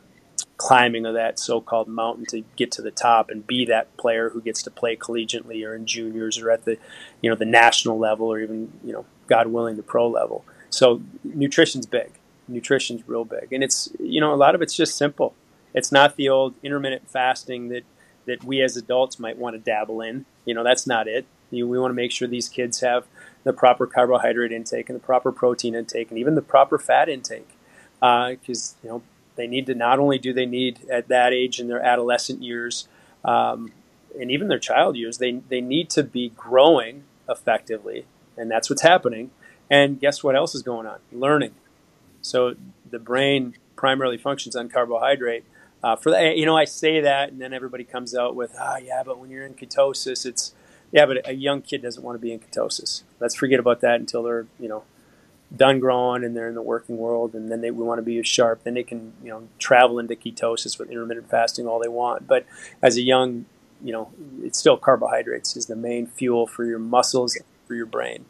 climbing of that so-called mountain to get to the top and be that player who gets to play collegiately or in juniors or at the you know the national level or even you know God willing the pro level. So nutrition's big. Nutrition's real big, and it's you know a lot of it's just simple. It's not the old intermittent fasting that that we as adults might want to dabble in. You know that's not it. You, we want to make sure these kids have the proper carbohydrate intake and the proper protein intake and even the proper fat intake because uh, you know they need to not only do they need at that age in their adolescent years um, and even their child years they, they need to be growing effectively and that's what's happening. And guess what else is going on? Learning. So the brain primarily functions on carbohydrate uh, for that you know i say that and then everybody comes out with ah oh, yeah but when you're in ketosis it's yeah, but a young kid doesn't want to be in ketosis. Let's forget about that until they're, you know, done growing and they're in the working world, and then they we want to be as sharp. Then they can, you know, travel into ketosis with intermittent fasting all they want. But as a young, you know, it's still carbohydrates is the main fuel for your muscles, for your brain.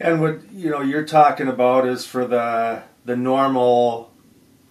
And what you know you're talking about is for the the normal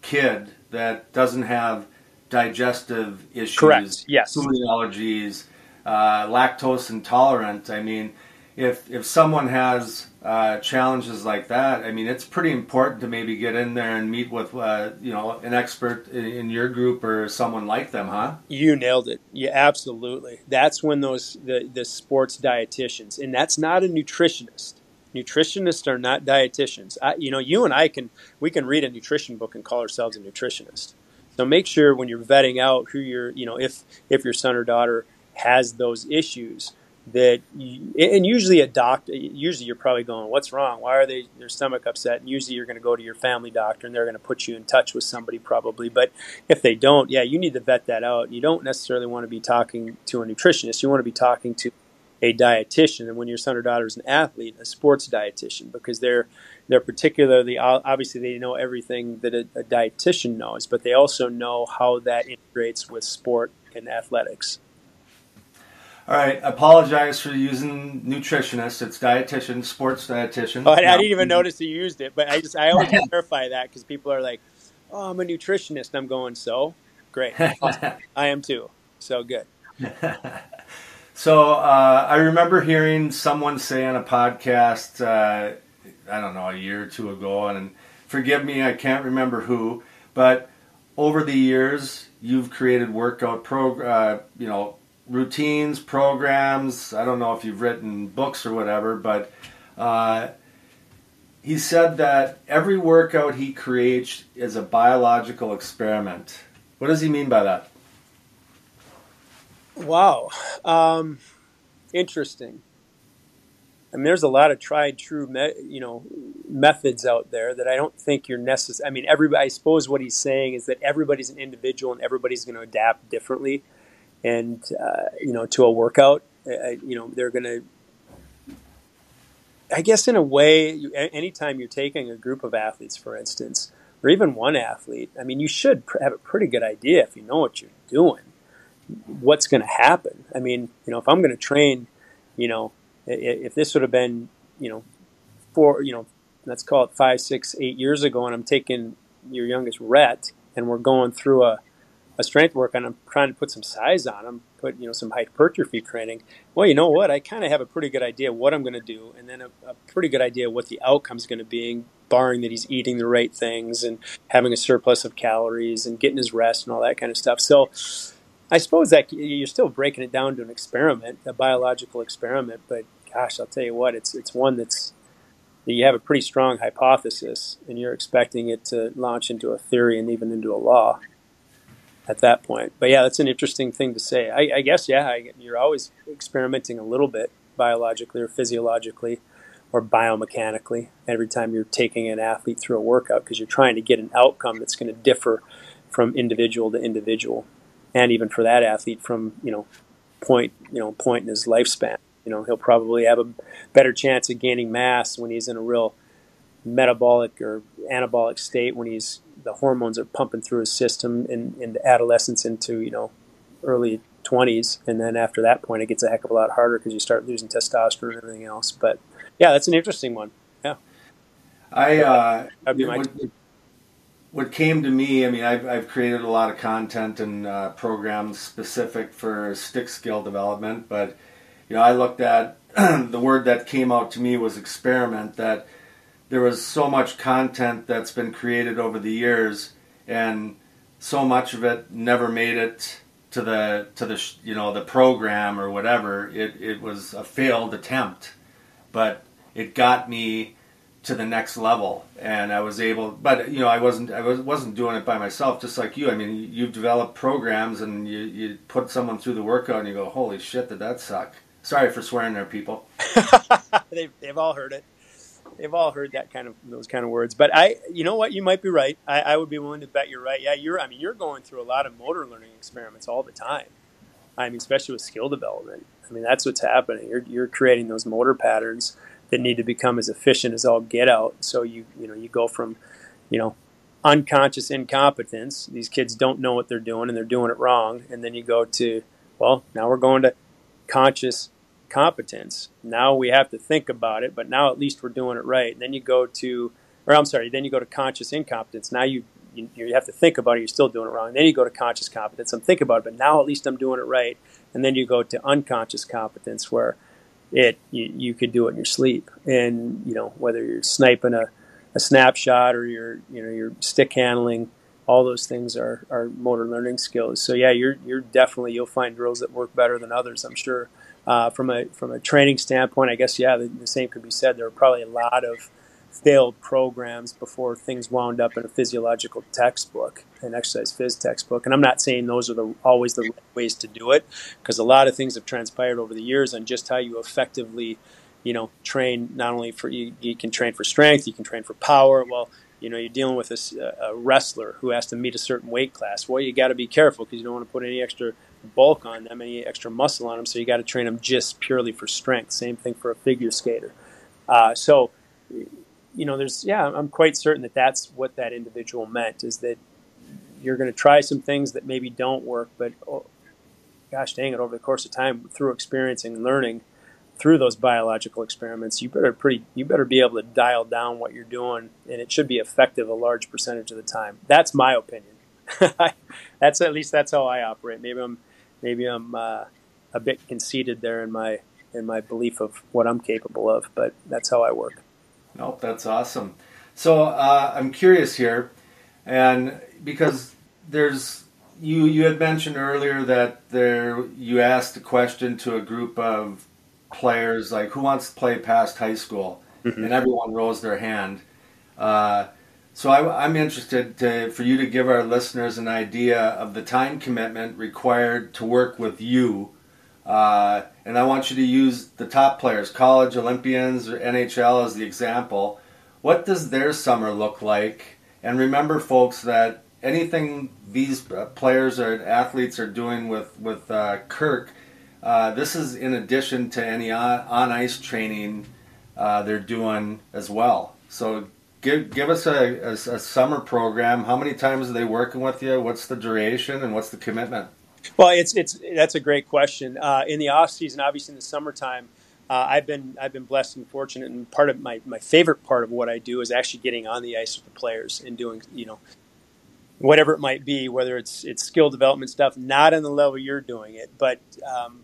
kid that doesn't have digestive issues, Correct. Yes. food allergies, uh, lactose intolerant. I mean, if if someone has uh, challenges like that, I mean, it's pretty important to maybe get in there and meet with uh, you know an expert in, your group or someone like them, huh? You nailed it. Yeah, absolutely. That's when those the the sports dietitians, and that's not a nutritionist. Nutritionists are not dietitians. I, you know, you and I can we can read a nutrition book and call ourselves a nutritionist. So make sure when you're vetting out who your you know if if your son or daughter has those issues that you, and usually a doctor usually you're probably going what's wrong? Why are they their stomach upset? And usually you're going to go to your family doctor and they're going to put you in touch with somebody probably. But if they don't yeah you need to vet that out. You don't necessarily want to be talking to a nutritionist. You want to be talking to a dietitian. And when your son or daughter is an athlete a sports dietitian because they're they're particularly obviously they know everything that a, a dietitian knows but they also know how that integrates with sport and athletics all right, apologize for using nutritionist. It's dietitian, sports dietitian. Oh, I, I, didn't even notice you used it, but I just I always clarify that because people are like, "Oh, I'm a nutritionist." And I'm going, "So great, awesome. I am too. So good." so uh, I remember hearing someone say on a podcast, uh, I don't know, a year or two ago, and forgive me, I can't remember who, but over the years, you've created workout pro, uh, you know routines, programs. I don't know if you've written books or whatever, but uh, he said that every workout he creates is a biological experiment. What does he mean by that? Wow, um, interesting. I mean, there's a lot of tried true, me- you know, methods out there that I don't think you're necessary. I mean, everybody. I suppose what he's saying is that everybody's an individual and everybody's going to adapt differently and uh, you know to a workout. Uh, you know they're going to. I guess in a way, you, anytime you're taking a group of athletes, for instance, or even one athlete, I mean, you should have a pretty good idea if you know what you're doing, what's going to happen. I mean, you know, if I'm going to train, you know, if this would have been, you know, four, you know, let's call it five, six, eight years ago, and I'm taking your youngest Rhett, and we're going through a a strength work and I'm trying to put some size on them, put you know some hypertrophy training. Well, you know what? I kind of have a pretty good idea what I'm going to do, and then a, a pretty good idea what the outcome is going to be, barring that he's eating the right things and having a surplus of calories and getting his rest and all that kind of stuff. So. I suppose that you're still breaking it down to an experiment, a biological experiment, but gosh, I'll tell you what, it's it's one that's you have a pretty strong hypothesis and you're expecting it to launch into a theory and even into a law at that point. But yeah, that's an interesting thing to say. I, I guess yeah, I, you're always experimenting a little bit biologically or physiologically or biomechanically every time you're taking an athlete through a workout because you're trying to get an outcome that's going to differ from individual to individual, and even for that athlete from you know point you know point in his lifespan. You know, he'll probably have a better chance of gaining mass when he's in a real metabolic or anabolic state when he's the hormones are pumping through his system in, into adolescence into you know early 20s and then after that point it gets a heck of a lot harder because you start losing testosterone and everything else. But yeah that's an interesting one. Yeah. I uh, what, what, came to me i mean I've, I've created a lot of content and uh, programs specific for stick skill development but you know i looked at the word that came out to me was experiment that there was so much content that's been created over the years, and so much of it never made it to the to the you know the program or whatever. It it was a failed attempt, but it got me to the next level. And I was able but you know I wasn't I was, wasn't doing it by myself just like you. I mean you've developed programs and you, you put someone through the workout and you go holy shit did that suck? Sorry for swearing there people. They've, they've all heard it they've all heard that kind of those kind of words. But I, you know what, you might be right. I, I would be willing to bet you're right. Yeah, you're. I mean, you're going through a lot of motor learning experiments all the time. I mean, especially with skill development. I mean, that's what's happening. You're you're creating those motor patterns that need to become as efficient as all get out. So you you know you go from, you know, unconscious incompetence. These kids don't know what they're doing and they're doing it wrong. And then you go to, well, now we're going to conscious competence. Now we have to think about it, but now at least we're doing it right. And then you go to, or I'm sorry, then you go to conscious incompetence. Now you you, you have to think about it. You're still doing it wrong. Then you go to conscious competence. I'm thinking about it, but now at least I'm doing it right. And then you go to unconscious competence, where it you, you could do it in your sleep, and you know whether you're sniping a, a snapshot or you're you know you're stick handling all those things are, are motor learning skills. So yeah, you're you're definitely you'll find drills that work better than others. I'm sure. Uh, from a from a training standpoint, I guess yeah, the, the, same could be said. There are probably a lot of failed programs before things wound up in a physiological textbook, an exercise phys textbook. And I'm not saying those are the always the right ways to do it, because a lot of things have transpired over the years on just how you effectively, you know, train. Not only for you, you can train for strength, you can train for power. Well, you know, you're dealing with a, a wrestler who has to meet a certain weight class. Well, you got to be careful because you don't want to put any extra bulk on them, any extra muscle on them. So you got to train them just purely for strength. Same thing for a figure skater. Uh, so, you know, there's yeah, I'm quite certain that that's what that individual meant is that you're going to try some things that maybe don't work, but oh, gosh dang it, over the course of time, through experiencing and learning, through those biological experiments, you better pretty you better be able to dial down what you're doing, and it should be effective a large percentage of the time. That's my opinion. that's at least that's how I operate. Maybe I'm maybe I'm uh, a bit conceited there in my in my belief of what I'm capable of, but that's how I work. Nope, that's awesome. So uh, I'm curious here, and because there's you you had mentioned earlier that there you asked a question to a group of players like who wants to play past high school, mm-hmm. and everyone rose their hand. Uh, so I, am interested to, for you to give our listeners an idea of the time commitment required to work with you, uh, and I want you to use the top players, college Olympians or NHL, as the example. What does their summer look like? And remember, folks, that anything these players or athletes are doing with with uh, Kirk uh, this is in addition to any on, on ice training uh, they're doing as well. So give give us a, a, a, summer program. How many times are they working with you? What's the duration and what's the commitment? Well, it's it's that's a great question. Uh, in the off season, obviously in the summertime, uh, I've been I've been blessed and fortunate, and part of my, my favorite part of what I do is actually getting on the ice with the players and doing you know whatever it might be, whether it's it's skill development stuff, not on the level you're doing it, but um,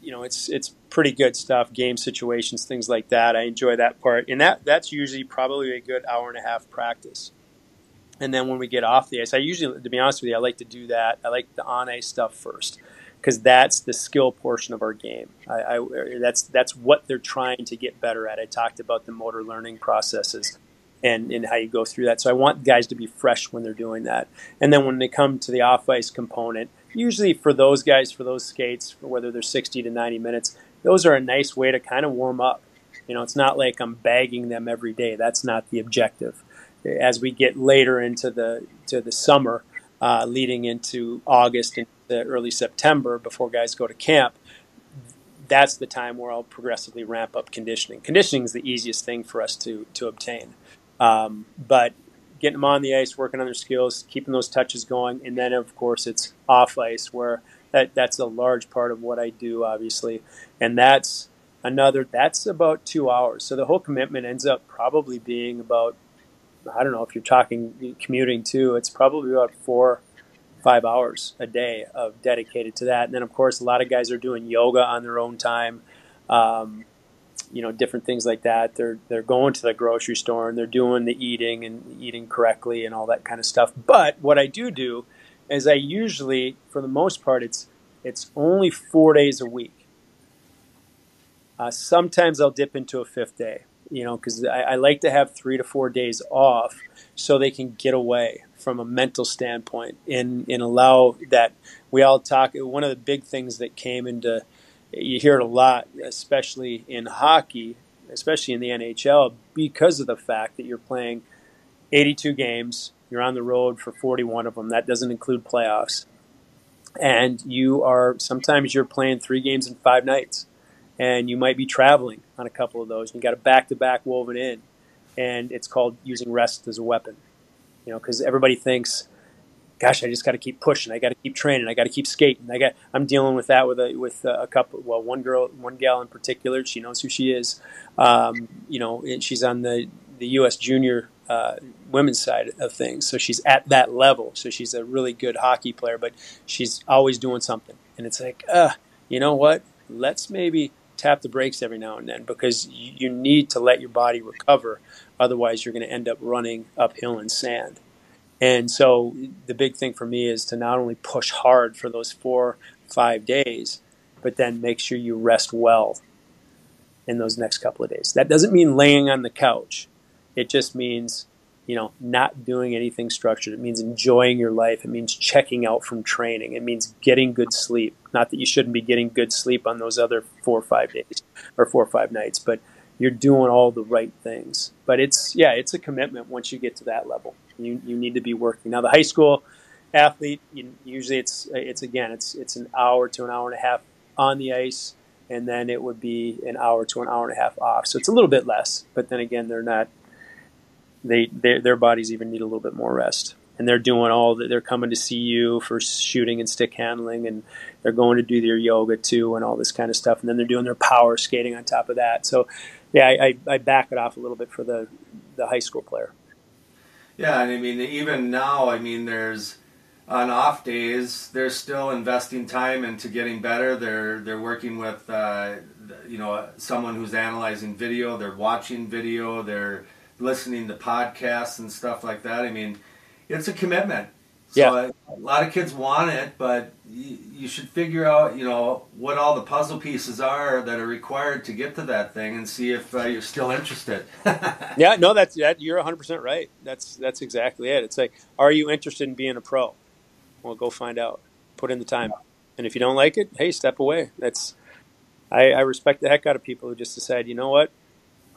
you know, it's it's pretty good stuff. Game situations, things like that. I enjoy that part, and that that's usually probably a good hour and a half practice. And then when we get off the ice, I usually, to be honest with you, I like to do that. I like the on ice stuff first because that's the skill portion of our game. I, I, that's that's what they're trying to get better at. I talked about the motor learning processes and, and how you go through that. So I want guys to be fresh when they're doing that. And then when they come to the off ice component, usually for those guys, for those skates, for whether they're 60 to 90 minutes, those are a nice way to kind of warm up. You know, it's not like I'm bagging them every day. That's not the objective. As we get later into the to the summer, uh, leading into August and the early September, before guys go to camp, that's the time where I'll progressively ramp up conditioning. Conditioning is the easiest thing for us to to obtain, um, but getting them on the ice, working on their skills, keeping those touches going, and then of course it's off ice where that that's a large part of what I do, obviously, and that's another that's about two hours. So the whole commitment ends up probably being about I don't know if you're talking commuting too, it's probably about four five hours a day of dedicated to that. And then of course a lot of guys are doing yoga on their own time. Um, you know different things like that. They're they're going to the grocery store and they're doing the eating and eating correctly and all that kind of stuff. But what I do do is I usually, for the most part, it's it's only four days a week. Uh, sometimes I'll dip into a fifth day, you know, because I, I, like to have three to four days off so they can get away from a mental standpoint and, and allow that. We all talk, one of the big things that came into you hear it a lot, especially in hockey, especially in the NHL, because of the fact that you're playing 82 games, you're on the road for 41 of them. That doesn't include playoffs. And you are sometimes you're playing three games in five nights, and you might be traveling on a couple of those. You got a back to back woven in, and it's called using rest as a weapon. You know, because everybody thinks gosh, I just got to keep pushing. I got to keep training. I got to keep skating. I got. I'm dealing with that with a with a couple. Well, one girl, one gal in particular. She knows who she is. Um, you know, and she's on the the U.S. Junior uh, women's side of things. So she's at that level. So she's a really good hockey player, but she's always doing something. And it's like, uh, you know what? Let's maybe tap the brakes every now and then because you, you need to let your body recover. Otherwise, you're going to end up running uphill in sand. And so the big thing for me is to not only push hard for those four, five days, but then make sure you rest well in those next couple of days. That doesn't mean laying on the couch. It just means, you know, not doing anything structured. It means enjoying your life. It means checking out from training. It means getting good sleep. Not that you shouldn't be getting good sleep on those other four or five days or four or five nights, but you're doing all the right things. But it's yeah, it's a commitment once you get to that level. You you need to be working. Now the high school athlete, you, usually it's it's again it's it's an hour to an hour and a half on the ice and then it would be an hour to an hour and a half off. So it's a little bit less, but then again, they're not. They their their bodies even need a little bit more rest, and they're doing all that. They're coming to see you for shooting and stick handling, and they're going to do their yoga too, and all this kind of stuff. And then they're doing their power skating on top of that. So, yeah, I, I, I back it off a little bit for the the high school player. Yeah, and I mean, even now, I mean, there's on off days, they're still investing time into getting better. They're they're working with uh, you know someone who's analyzing video. They're watching video. They're listening to podcasts and stuff like that. I mean, it's a commitment. So yeah. a, lot of kids want it, but you, you should figure out you know what all the puzzle pieces are that are required to get to that thing, and see if uh, you're still interested. yeah, no, that's that. You're 100 percent right. That's that's exactly it. It's like, are you interested in being a pro? Well, go find out. Put in the time. And if you don't like it, hey, step away. That's I, I respect the heck out of people who just decide, you know what,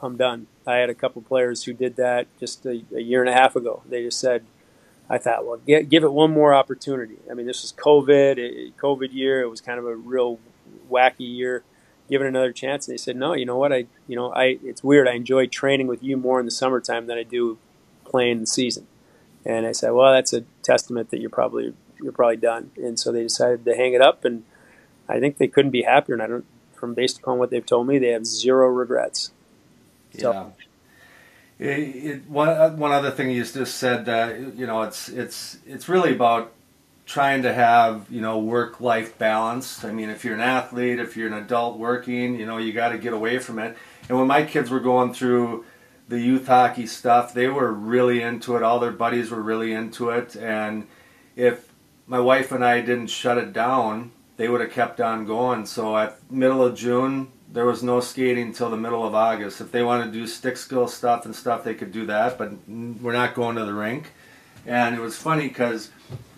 I'm done. I had a couple players who did that just a, a year and a half ago. They just said, I thought, well, get, give it one more opportunity. I mean, this was COVID, it, COVID year. It was kind of a real wacky year. Give it another chance. And they said, no, you know what? I, you know, I. It's weird. I enjoy training with you more in the summertime than I do playing the season. And I said, well, that's a testament that you're probably you're probably done. And so they decided to hang it up, and I think they couldn't be happier. And I don't, from based upon what they've told me, they have zero regrets. So, yeah. It, it, one uh, one other thing you just said, uh, you know, it's it's it's really about trying to have you know work life balance. I mean, if you're an athlete, if you're an adult working, you know, you got to get away from it. And when my kids were going through the youth hockey stuff, they were really into it. All their buddies were really into it, and if my wife and I didn't shut it down, they would have kept on going. So at middle of June, there was no skating until the middle of August. If they want to do stick skill stuff and stuff, they could do that, but we're not going to the rink. And it was funny because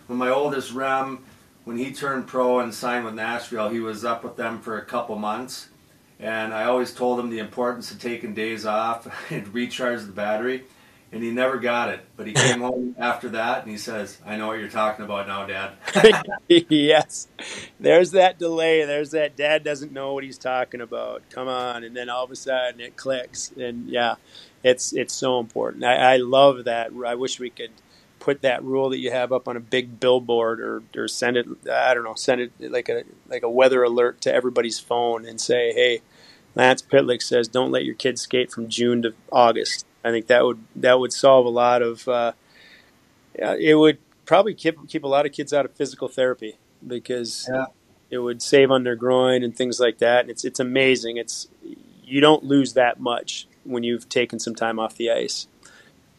when my oldest Rem, when he turned pro and signed with Nashville, he was up with them for a couple months. And I always told him the importance of taking days off and recharge the battery and he never got it. But he came home after that and he says, "I know what you're talking about now, Dad." yes, there's that delay. There's that dad doesn't know what he's talking about. Come on, and then all of a sudden it clicks, and yeah, it's it's so important. I, I love that. I wish we could put that rule that you have up on a big billboard or, or send it I don't know send it like a like a weather alert to everybody's phone and say hey Lance Pitlick says don't let your kids skate from June to August I think that would that would solve a lot of. Uh, it would probably keep keep a lot of kids out of physical therapy because yeah. it would save on their groin and things like that. And it's it's amazing. It's you don't lose that much when you've taken some time off the ice.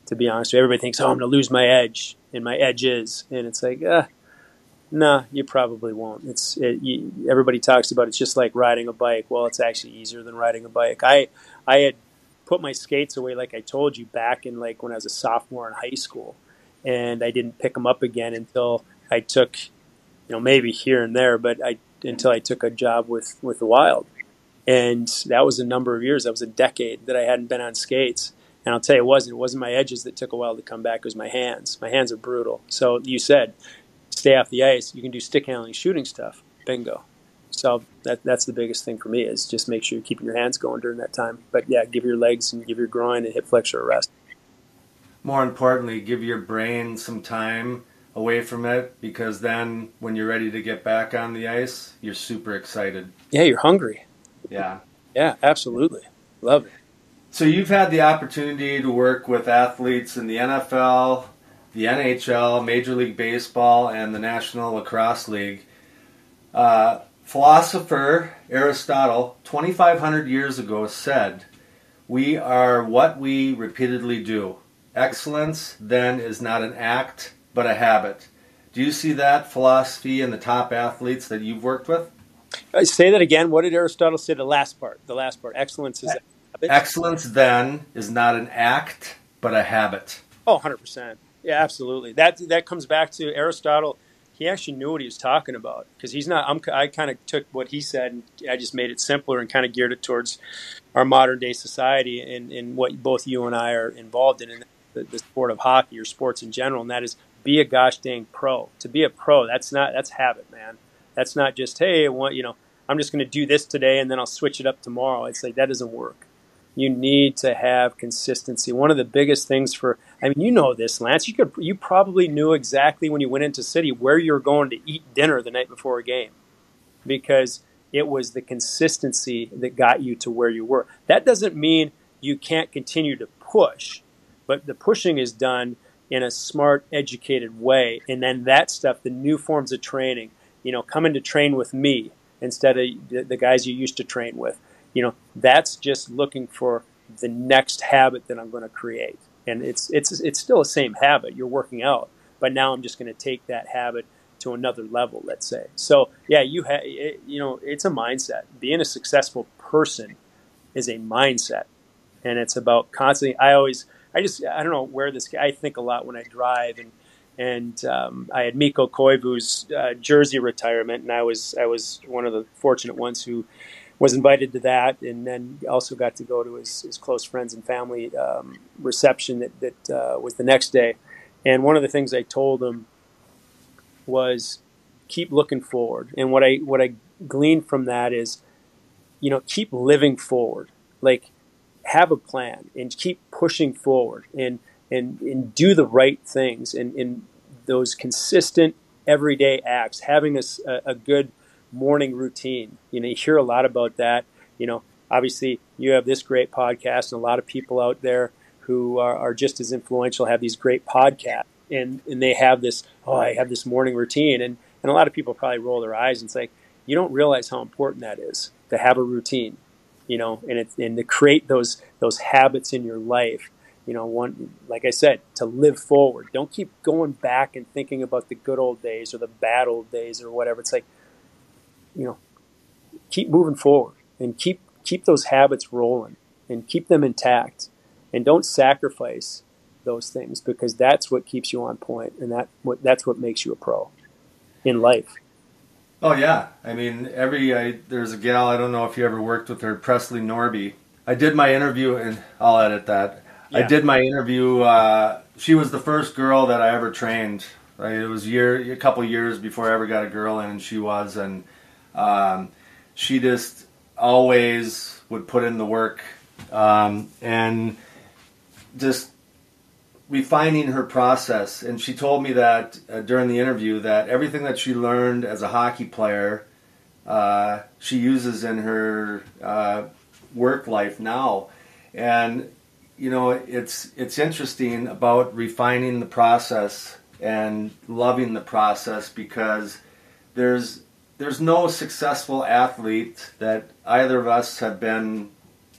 To be honest, everybody thinks, "Oh, I'm going to lose my edge," and my edge is, and it's like, uh, nah, you probably won't. It's it, you, everybody talks about it's just like riding a bike. Well, it's actually easier than riding a bike. I I had put my skates away, like I told you, back in like when I was a sophomore in high school, and I didn't pick them up again until I took, you know, maybe here and there, but I until I took a job with with the Wild, and that was a number of years. That was a decade that I hadn't been on skates. And I'll tell you, it wasn't. It wasn't my edges that took a while to come back. It was my hands. My hands are brutal. So you said, stay off the ice. You can do stick handling, shooting stuff. Bingo. So that that's the biggest thing for me is just make sure you're keeping your hands going during that time. But yeah, give your legs and give your groin and hip flexor a rest. More importantly, give your brain some time away from it because then when you're ready to get back on the ice, you're super excited. Yeah, you're hungry. Yeah. Yeah, absolutely. Love it. So you've had the opportunity to work with athletes in the NFL, the NHL, Major League Baseball, and the National Lacrosse League. Uh, philosopher Aristotle, 2,500 years ago, said, We are what we repeatedly do. Excellence, then, is not an act, but a habit. Do you see that philosophy in the top athletes that you've worked with? Uh, say that again. What did Aristotle say? The last part. The last part. Excellence is. Excellence then is not an act, but a habit. Oh, 100%. Yeah, absolutely. That that comes back to Aristotle. He actually knew what he was talking about because he's not. I'm, I kind of took what he said and I just made it simpler and kind of geared it towards our modern day society and, and what both you and I are involved in, in the, the sport of hockey or sports in general, and that is be a gosh dang pro. To be a pro, that's not that's habit, man. That's not just hey, I want you know. I'm just going to do this today and then I'll switch it up tomorrow. It's like that doesn't work you need to have consistency. One of the biggest things for, I mean, you know this, Lance. You could, you probably knew exactly when you went into city where you were going to eat dinner the night before a game, because it was the consistency that got you to where you were. That doesn't mean you can't continue to push, but the pushing is done in a smart, educated way, and then that stuff, the new forms of training, you know, coming to train with me instead of the guys you used to train with you know, that's just looking for the next habit that I'm going to create. And it's it's it's still the same habit. You're working out, but now I'm just going to take that habit to another level. Let's say. So yeah, you have you know it's a mindset. Being a successful person is a mindset, and it's about constantly. I always I just I don't know where this. I think a lot when I drive and and um, I had Mikko Koivu's uh, jersey retirement, and I was I was one of the fortunate ones who was invited to that, and then also got to go to his, his close friends and family um, reception that, that uh, was the next day. And one of the things I told him was keep looking forward. And what I what I gleaned from that is, you know, keep living forward. Like have a plan and keep pushing forward and and, and do the right things and, and those consistent everyday acts, having a, a good morning routine. You know, you hear a lot about that. You know, obviously you have this great podcast, and a lot of people out there who are, are just as influential have these great podcasts, and and they have this. Oh, I have this morning routine, and and a lot of people probably roll their eyes and say, you don't realize how important that is to have a routine. You know, and it and to create those those habits in your life you know, one like I said, to live forward. Don't keep going back and thinking about the good old days or the bad old days or whatever. It's like you know, keep moving forward and keep keep those habits rolling and keep them intact and don't sacrifice those things because that's what keeps you on point and that what that's what makes you a pro in life. Oh yeah, I mean every I, there's a gal I don't know if you ever worked with her Presley Norby. I did my interview and I'll edit that. Yeah. I did my interview. Uh, she was the first girl that I ever trained. Right, it was year a couple years before I ever got a girl in, and she was and um, she just always would put in the work um, and just refining her process. And she told me that uh, during the interview that everything that she learned as a hockey player, uh, she uses in her uh, work life now. And you know, it's it's interesting about refining the process and loving the process because there's there's no successful athlete that either of us have been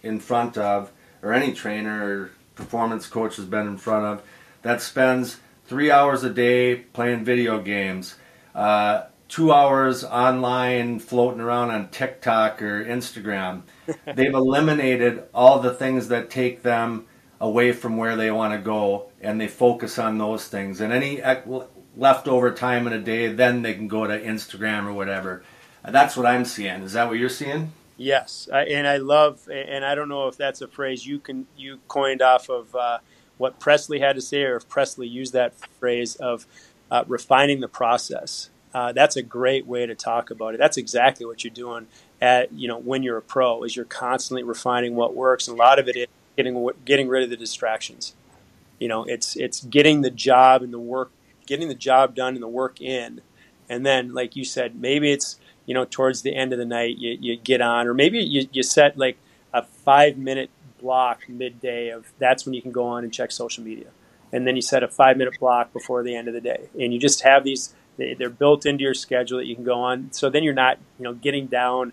in front of, or any trainer or performance coach has been in front of, that spends three hours a day playing video games, uh, two hours online floating around on TikTok or Instagram. They've eliminated all the things that take them away from where they want to go, and they focus on those things. And any leftover time in a day, then they can go to Instagram or whatever. That's what I'm seeing. Is that what you're seeing? Yes, I, and I love, and I don't know if that's a phrase you can you coined off of uh, what Presley had to say, or if Presley used that phrase of uh, refining the process. Uh, that's a great way to talk about it. That's exactly what you're doing at you know when you're a pro, is you're constantly refining what works, and a lot of it is getting getting rid of the distractions. You know, it's it's getting the job and the work getting the job done and the work in. And then, like you said, maybe it's, you know, towards the end of the night you, you get on, or maybe you, you set like a five minute block midday of that's when you can go on and check social media, and then you set a five minute block before the end of the day, and you just have these. They're built into your schedule that you can go on. So then you're not, you know, getting down.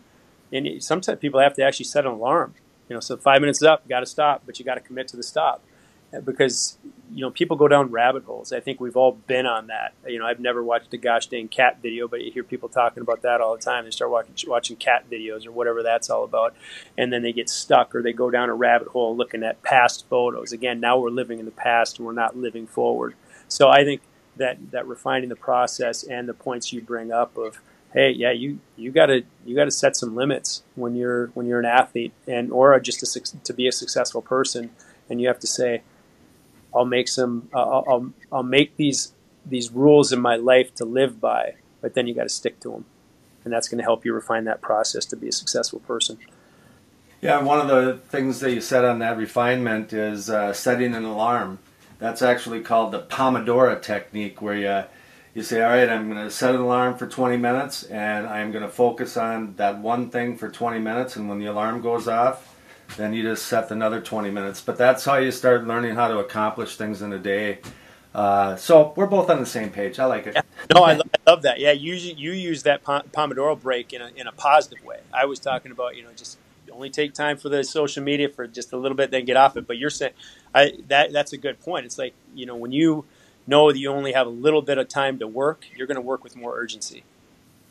And sometimes people have to actually set an alarm. You know, so five minutes is up, got to stop, but you got to commit to the stop because you know people go down rabbit holes. I think we've all been on that. You know, I've never watched a gosh dang cat video, but you hear people talking about that all the time. They start watching watching cat videos or whatever that's all about, and then they get stuck or they go down a rabbit hole looking at past photos. Again, now we're living in the past and we're not living forward. So I think that that refining the process and the points you bring up of hey yeah you you got to you got to set some limits when you're when you're an athlete and or just a, to be a successful person and you have to say I'll make some. Uh, I'll I'll make these these rules in my life to live by, but then you got to stick to them, and that's going to help you refine that process to be a successful person. Yeah, one of the things that you said on that refinement is uh, setting an alarm. That's actually called the Pomodoro technique, where you you say, all right, I'm going to set an alarm for 20 minutes, and I'm going to focus on that one thing for 20 minutes, and when the alarm goes off, then you just set another 20 minutes. But that's how you start learning how to accomplish things in a day. Uh, so we're both on the same page. I like it. Yeah. No, I, I, love that. Yeah, you you use that Pomodoro break in a, in a positive way. I was talking about you know just only take time for the social media for just a little bit, then get off it. But you're saying I, that that's a good point. It's like you know when you know that you only have a little bit of time to work, you're going to work with more urgency.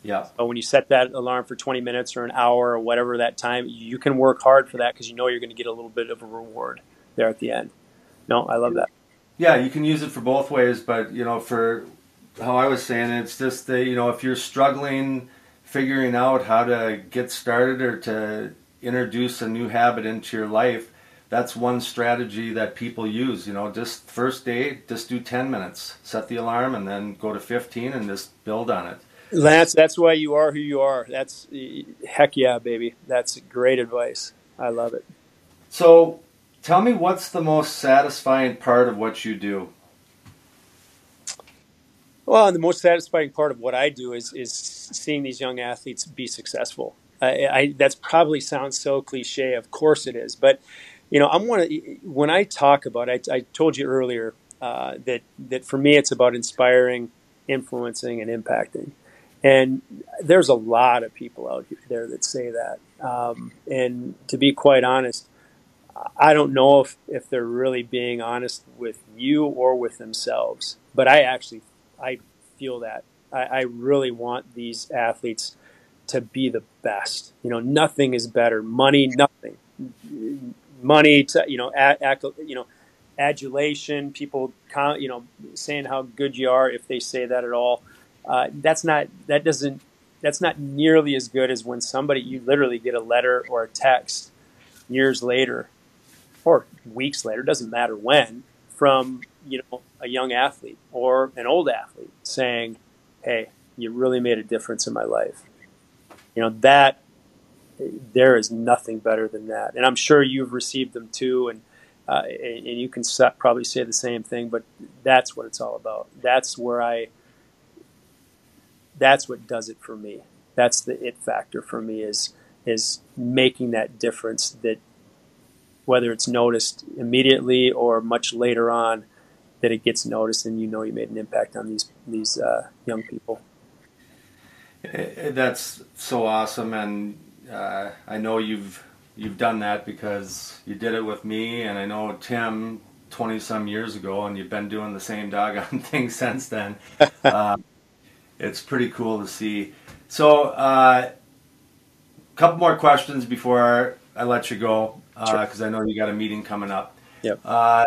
Yeah. But when you set that alarm for 20 minutes or an hour or whatever that time, you can work hard for that because you know you're going to get a little bit of a reward there at the end. No, I love that. Yeah, you can use it for both ways, but you know, for how I was saying, it's just that you know if you're struggling figuring out how to get started or to introduce a new habit into your life, that's one strategy that people use. You know, just first day, just do 10 minutes, set the alarm, and then go to 15 and just build on it. Lance, that's why you are who you are. That's heck yeah, baby. That's great advice. I love it. So, tell me what's the most satisfying part of what you do? Well, the most satisfying part of what I do is is seeing these young athletes be successful. I, I that's probably sounds so cliche. Of course it is, but you know, I'm one of when I talk about. I, I told you earlier uh, that that for me it's about inspiring, influencing, and impacting. And there's a lot of people out there that say that. Um, and to be quite honest, I don't know if, if they're really being honest with you or with themselves. But I actually, I feel that. I, I really want these athletes to be the best. You know, nothing is better. Money, nothing. Money, to, you know, ad, you know, adulation. People, you know, saying how good you are if they say that at all uh, that's not that doesn't that's not nearly as good as when somebody you literally get a letter or a text years later or weeks later doesn't matter when from you know a young athlete or an old athlete saying hey you really made a difference in my life. You know that there is nothing better than that. And i'm sure you've received them too and uh, and, and you can probably say the same thing but that's what it's all about. That's where i that's what does it for me. That's the it factor for me is is making that difference that whether it's noticed immediately or much later on that it gets noticed and you know you made an impact on these these uh, young people. That's so awesome, and uh, I know you've you've done that because you did it with me, and I know Tim twenty some years ago, and you've been doing the same doggone thing since then. Uh, it's pretty cool to see. So, a uh, couple more questions before I let you go, because uh, I know you got a meeting coming up. Yep. Uh,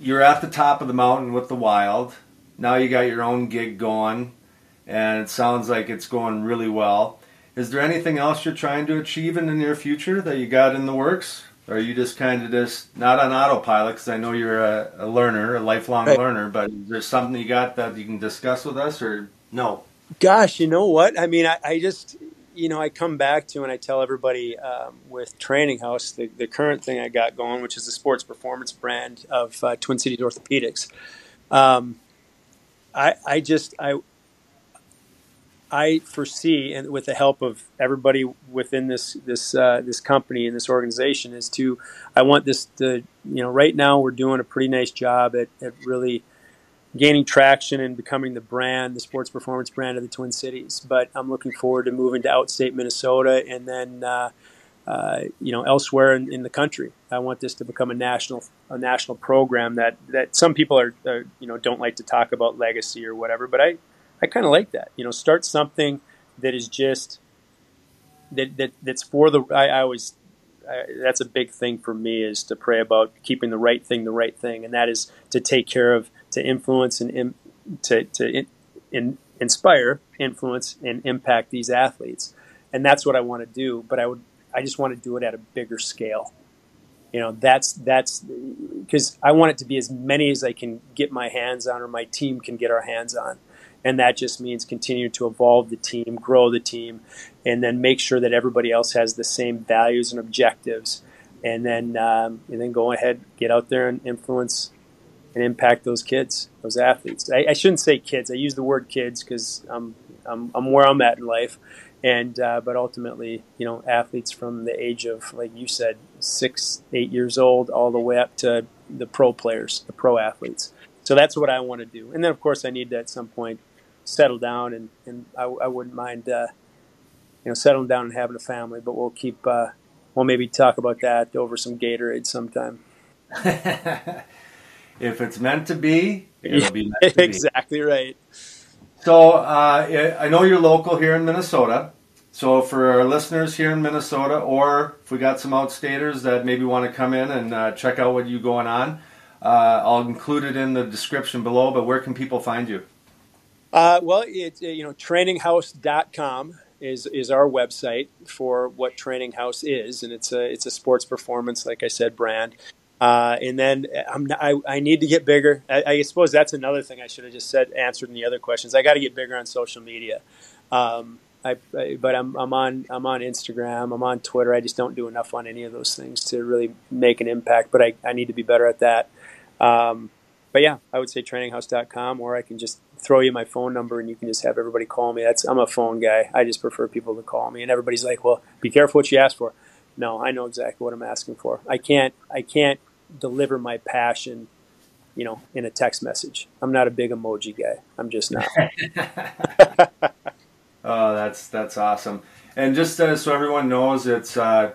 you're at the top of the mountain with the wild. Now you got your own gig going, and it sounds like it's going really well. Is there anything else you're trying to achieve in the near future that you got in the works? Or are you just kind of just not on autopilot? Because I know you're a, a, learner, a lifelong right. learner. But is there something you got that you can discuss with us, or no. Gosh, you know what? I mean, I, I just, you know, I come back to and I tell everybody um, with Training Haus, the, the current thing I got going, which is the sports performance brand of uh, Twin Cities Orthopedics. Um, I, I just, I, I foresee, and with the help of everybody within this this uh, this company and this organization, is to I want this to you know right now we're doing a pretty nice job at, at really gaining traction and becoming the brand, the sports performance brand of the Twin Cities. But I'm looking forward to moving to outstate Minnesota and then uh, uh, you know elsewhere in, in, the country. I want this to become a national a national program that that some people are, are you know don't like to talk about legacy or whatever, but I I kind of like that. You know, start something that is just that, that that's for the. I, I always I, that's a big thing for me is to pray about keeping the right thing the right thing, and that is to take care of, to influence and to to in, in, inspire, influence, and impact these athletes, and that's what I want to do. But I would I just want to do it at a bigger scale. You know, that's that's because I want it to be as many as I can get my hands on, or my team can get our hands on and that just means continue to evolve the team, grow the team, and then make sure that everybody else has the same values and objectives, and then um, and then go ahead, get out there and influence and impact those kids, those athletes. I, I shouldn't say kids. I use the word kids because I'm, I'm I'm where I'm at in life, and uh, but ultimately, you know, athletes from the age of like you said, six, eight years old, all the way up to the pro players, the pro athletes. So that's what I want to do. And then, of course, I need to at some point settle down, and, and I, I wouldn't mind, uh, you know, settling down and having a family. But we'll keep, uh, we'll maybe talk about that over some Gatorade sometime. if it's meant to be, it'll yeah, be meant to exactly be. right. So uh, I know you're local here in Minnesota. So for our listeners here in Minnesota, or if we got some outstaters that maybe want to come in and uh, check out what you going on, uh, I'll include it in the description below. But where can people find you? Uh, well, it, you know, traininghaus.com is is our website for what Training Haus is, and it's a it's a sports performance, like I said, brand. Uh, and then I'm, I, I need to get bigger. I, I, suppose that's another thing I should have just said, answered in the other questions. I got to get bigger on social media. Um, I, I, but I'm, I'm on I'm on Instagram. I'm on Twitter. I just don't do enough on any of those things to really make an impact. But I, I need to be better at that. Um, but yeah, I would say traininghaus.com, or I can just throw you my phone number and you can just have everybody call me. That's I'm a phone guy. I just prefer people to call me. And everybody's like, "Well, be careful what you ask for." No, I know exactly what I'm asking for. I can't I can't deliver my passion, you know, in a text message. I'm not a big emoji guy. I'm just not. oh, that's that's awesome. And just uh, so everyone knows, it's uh,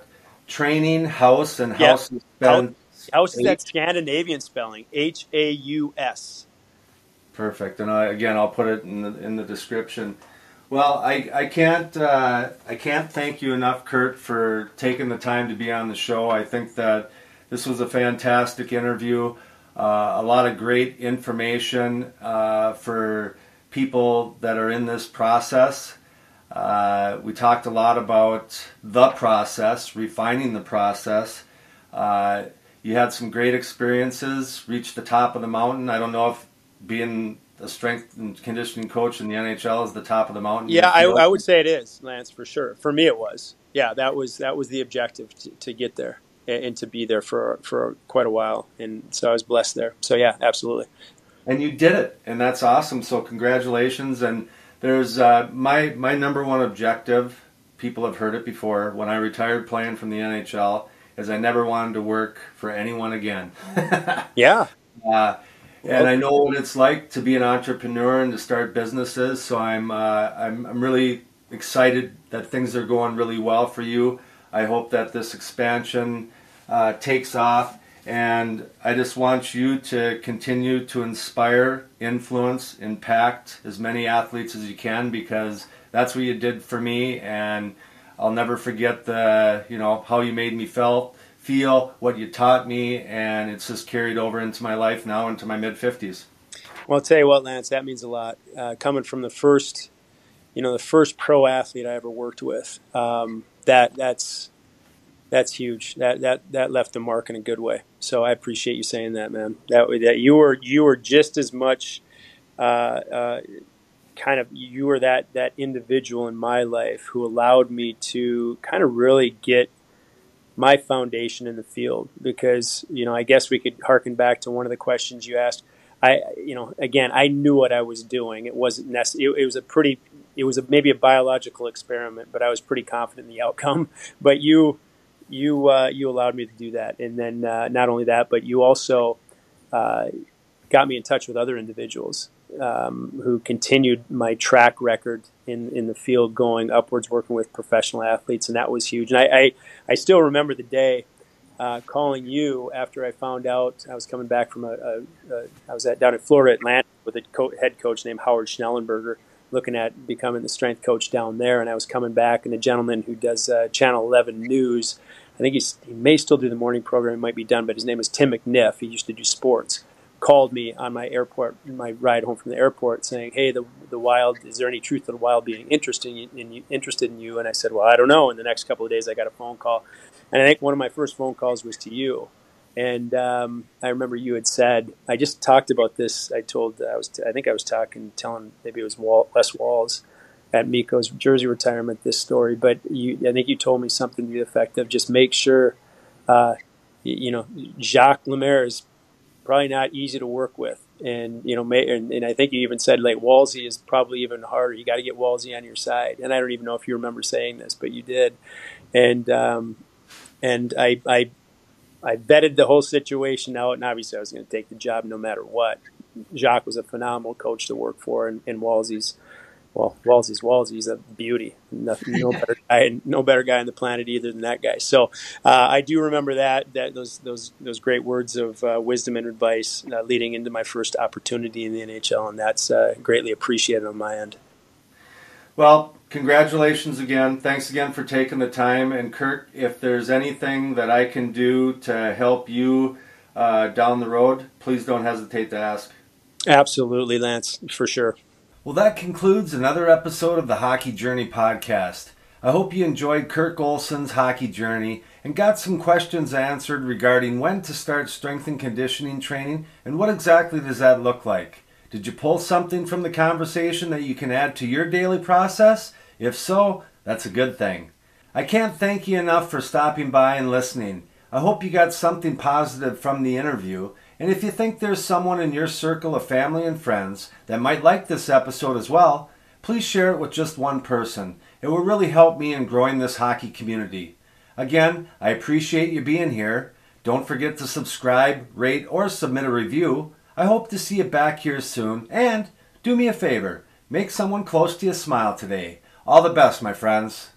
training house and house yep. spelled. House is that Scandinavian spelling, H A U S. Perfect. And I, again, I'll put it in the, in the description. Well, I, I can't uh, I can't thank you enough, Kirk, for taking the time to be on the show. I think that this was a fantastic interview. Uh, a lot of great information uh, for people that are in this process. Uh, we talked a lot about the process, refining the process. Uh, you had some great experiences, reached the top of the mountain. I don't know if being a strength and conditioning coach in the NHL is the top of the mountain? Yeah, I, I, would say it is, Lance, for sure. For me, it was. Yeah, that was that was the objective to, to get there and, and, to be there for for quite a while, and so I was blessed there. So yeah, absolutely. And you did it, and that's awesome. So congratulations. And there's uh, my my number one objective. People have heard it before. When I retired playing from the NHL, is I never wanted to work for anyone again. yeah. Uh, and I know what it's like to be an entrepreneur and to start businesses. So I'm uh, I'm I'm really excited that things are going really well for you. I hope that this expansion uh, takes off, and I just want you to continue to inspire, influence, impact as many athletes as you can because that's what you did for me, and I'll never forget the you know how you made me feel feel, what you taught me, and it's just carried over into my life now, into my mid 50s. Well, I'll tell you what, Lance, that means a lot. Uh, coming from the first, you know, the first pro athlete I ever worked with, um, that that's that's huge. That that that left a mark in a good way. So I appreciate you saying that, man. That that you were you were just as much. Uh, uh, kind of you were that that individual in my life who allowed me to kind of really get my foundation in the field because you know I guess we could harken back to one of the questions you asked. I you know again I knew what I was doing. It wasn't necessary. It, it was a pretty it was a, maybe a biological experiment, but I was pretty confident in the outcome. But you you uh, you allowed me to do that, and then uh, not only that, but you also uh, got me in touch with other individuals um, who continued my track record in in the field, going upwards, working with professional athletes, and that was huge. And I I, I still remember the day. Uh, calling you after I found out I was coming back from a, a, a I was at down in Florida Atlantic with a co- head coach named Howard Schnellenberger, looking at becoming the strength coach down there. And I was coming back, and a gentleman who does uh, Channel 11 News I think he's, he may still do the morning program. It might be done, but his name is Tim McNiff. He used to do sports. Called me on my airport, my ride home from the airport, saying, "Hey, the the wild. Is there any truth to the wild being interested in, in interested in you?" And I said, "Well, I don't know." In the next couple of days, I got a phone call, and I think one of my first phone calls was to you. And um, I remember you had said, I just talked about this. I told I was, I think I was talking, telling maybe it was Wall, Wes Walz at Mikko's jersey retirement this story, but you, I think you told me something to the effect of just make sure, uh, you, know, Jacques Lemaire is probably not easy to work with. And, you know, may, and, and I think you even said like Walsey is probably even harder. You got to get Walsey on your side. And I don't even know if you remember saying this, but you did. And, um, and I, I, I vetted the whole situation out, and obviously I was going to take the job no matter what. Jacques was a phenomenal coach to work for, and, and Walsey's well, Walsey's Walsey's a beauty. No, no better guy, no better guy on the planet either than that guy. So uh, I do remember that that those those those great words of uh, wisdom and advice uh, leading into my first opportunity in the NHL, and that's uh, greatly appreciated on my end. Well, congratulations again. Thanks again for taking the time. And Kirk, if there's anything that I can do to help you uh, down the road, please don't hesitate to ask. Absolutely, Lance, for sure. Well, that concludes another episode of the Hockey Journey podcast. I hope you enjoyed Kirk Olson's hockey journey and got some questions answered regarding when to start strength and conditioning training and what exactly does that look like. Did you pull something from the conversation that you can add to your daily process? If so, that's a good thing. I can't thank you enough for stopping by and listening. I hope you got something positive from the interview and if you think there's someone in your circle of family and friends that might like this episode as well, please share it with just one person. It will really help me in growing this hockey community. Again, I appreciate you being here. Don't forget to subscribe, rate, or submit a review. I hope to see you back here soon. And do me a favor make someone close to you smile today. All the best, my friends.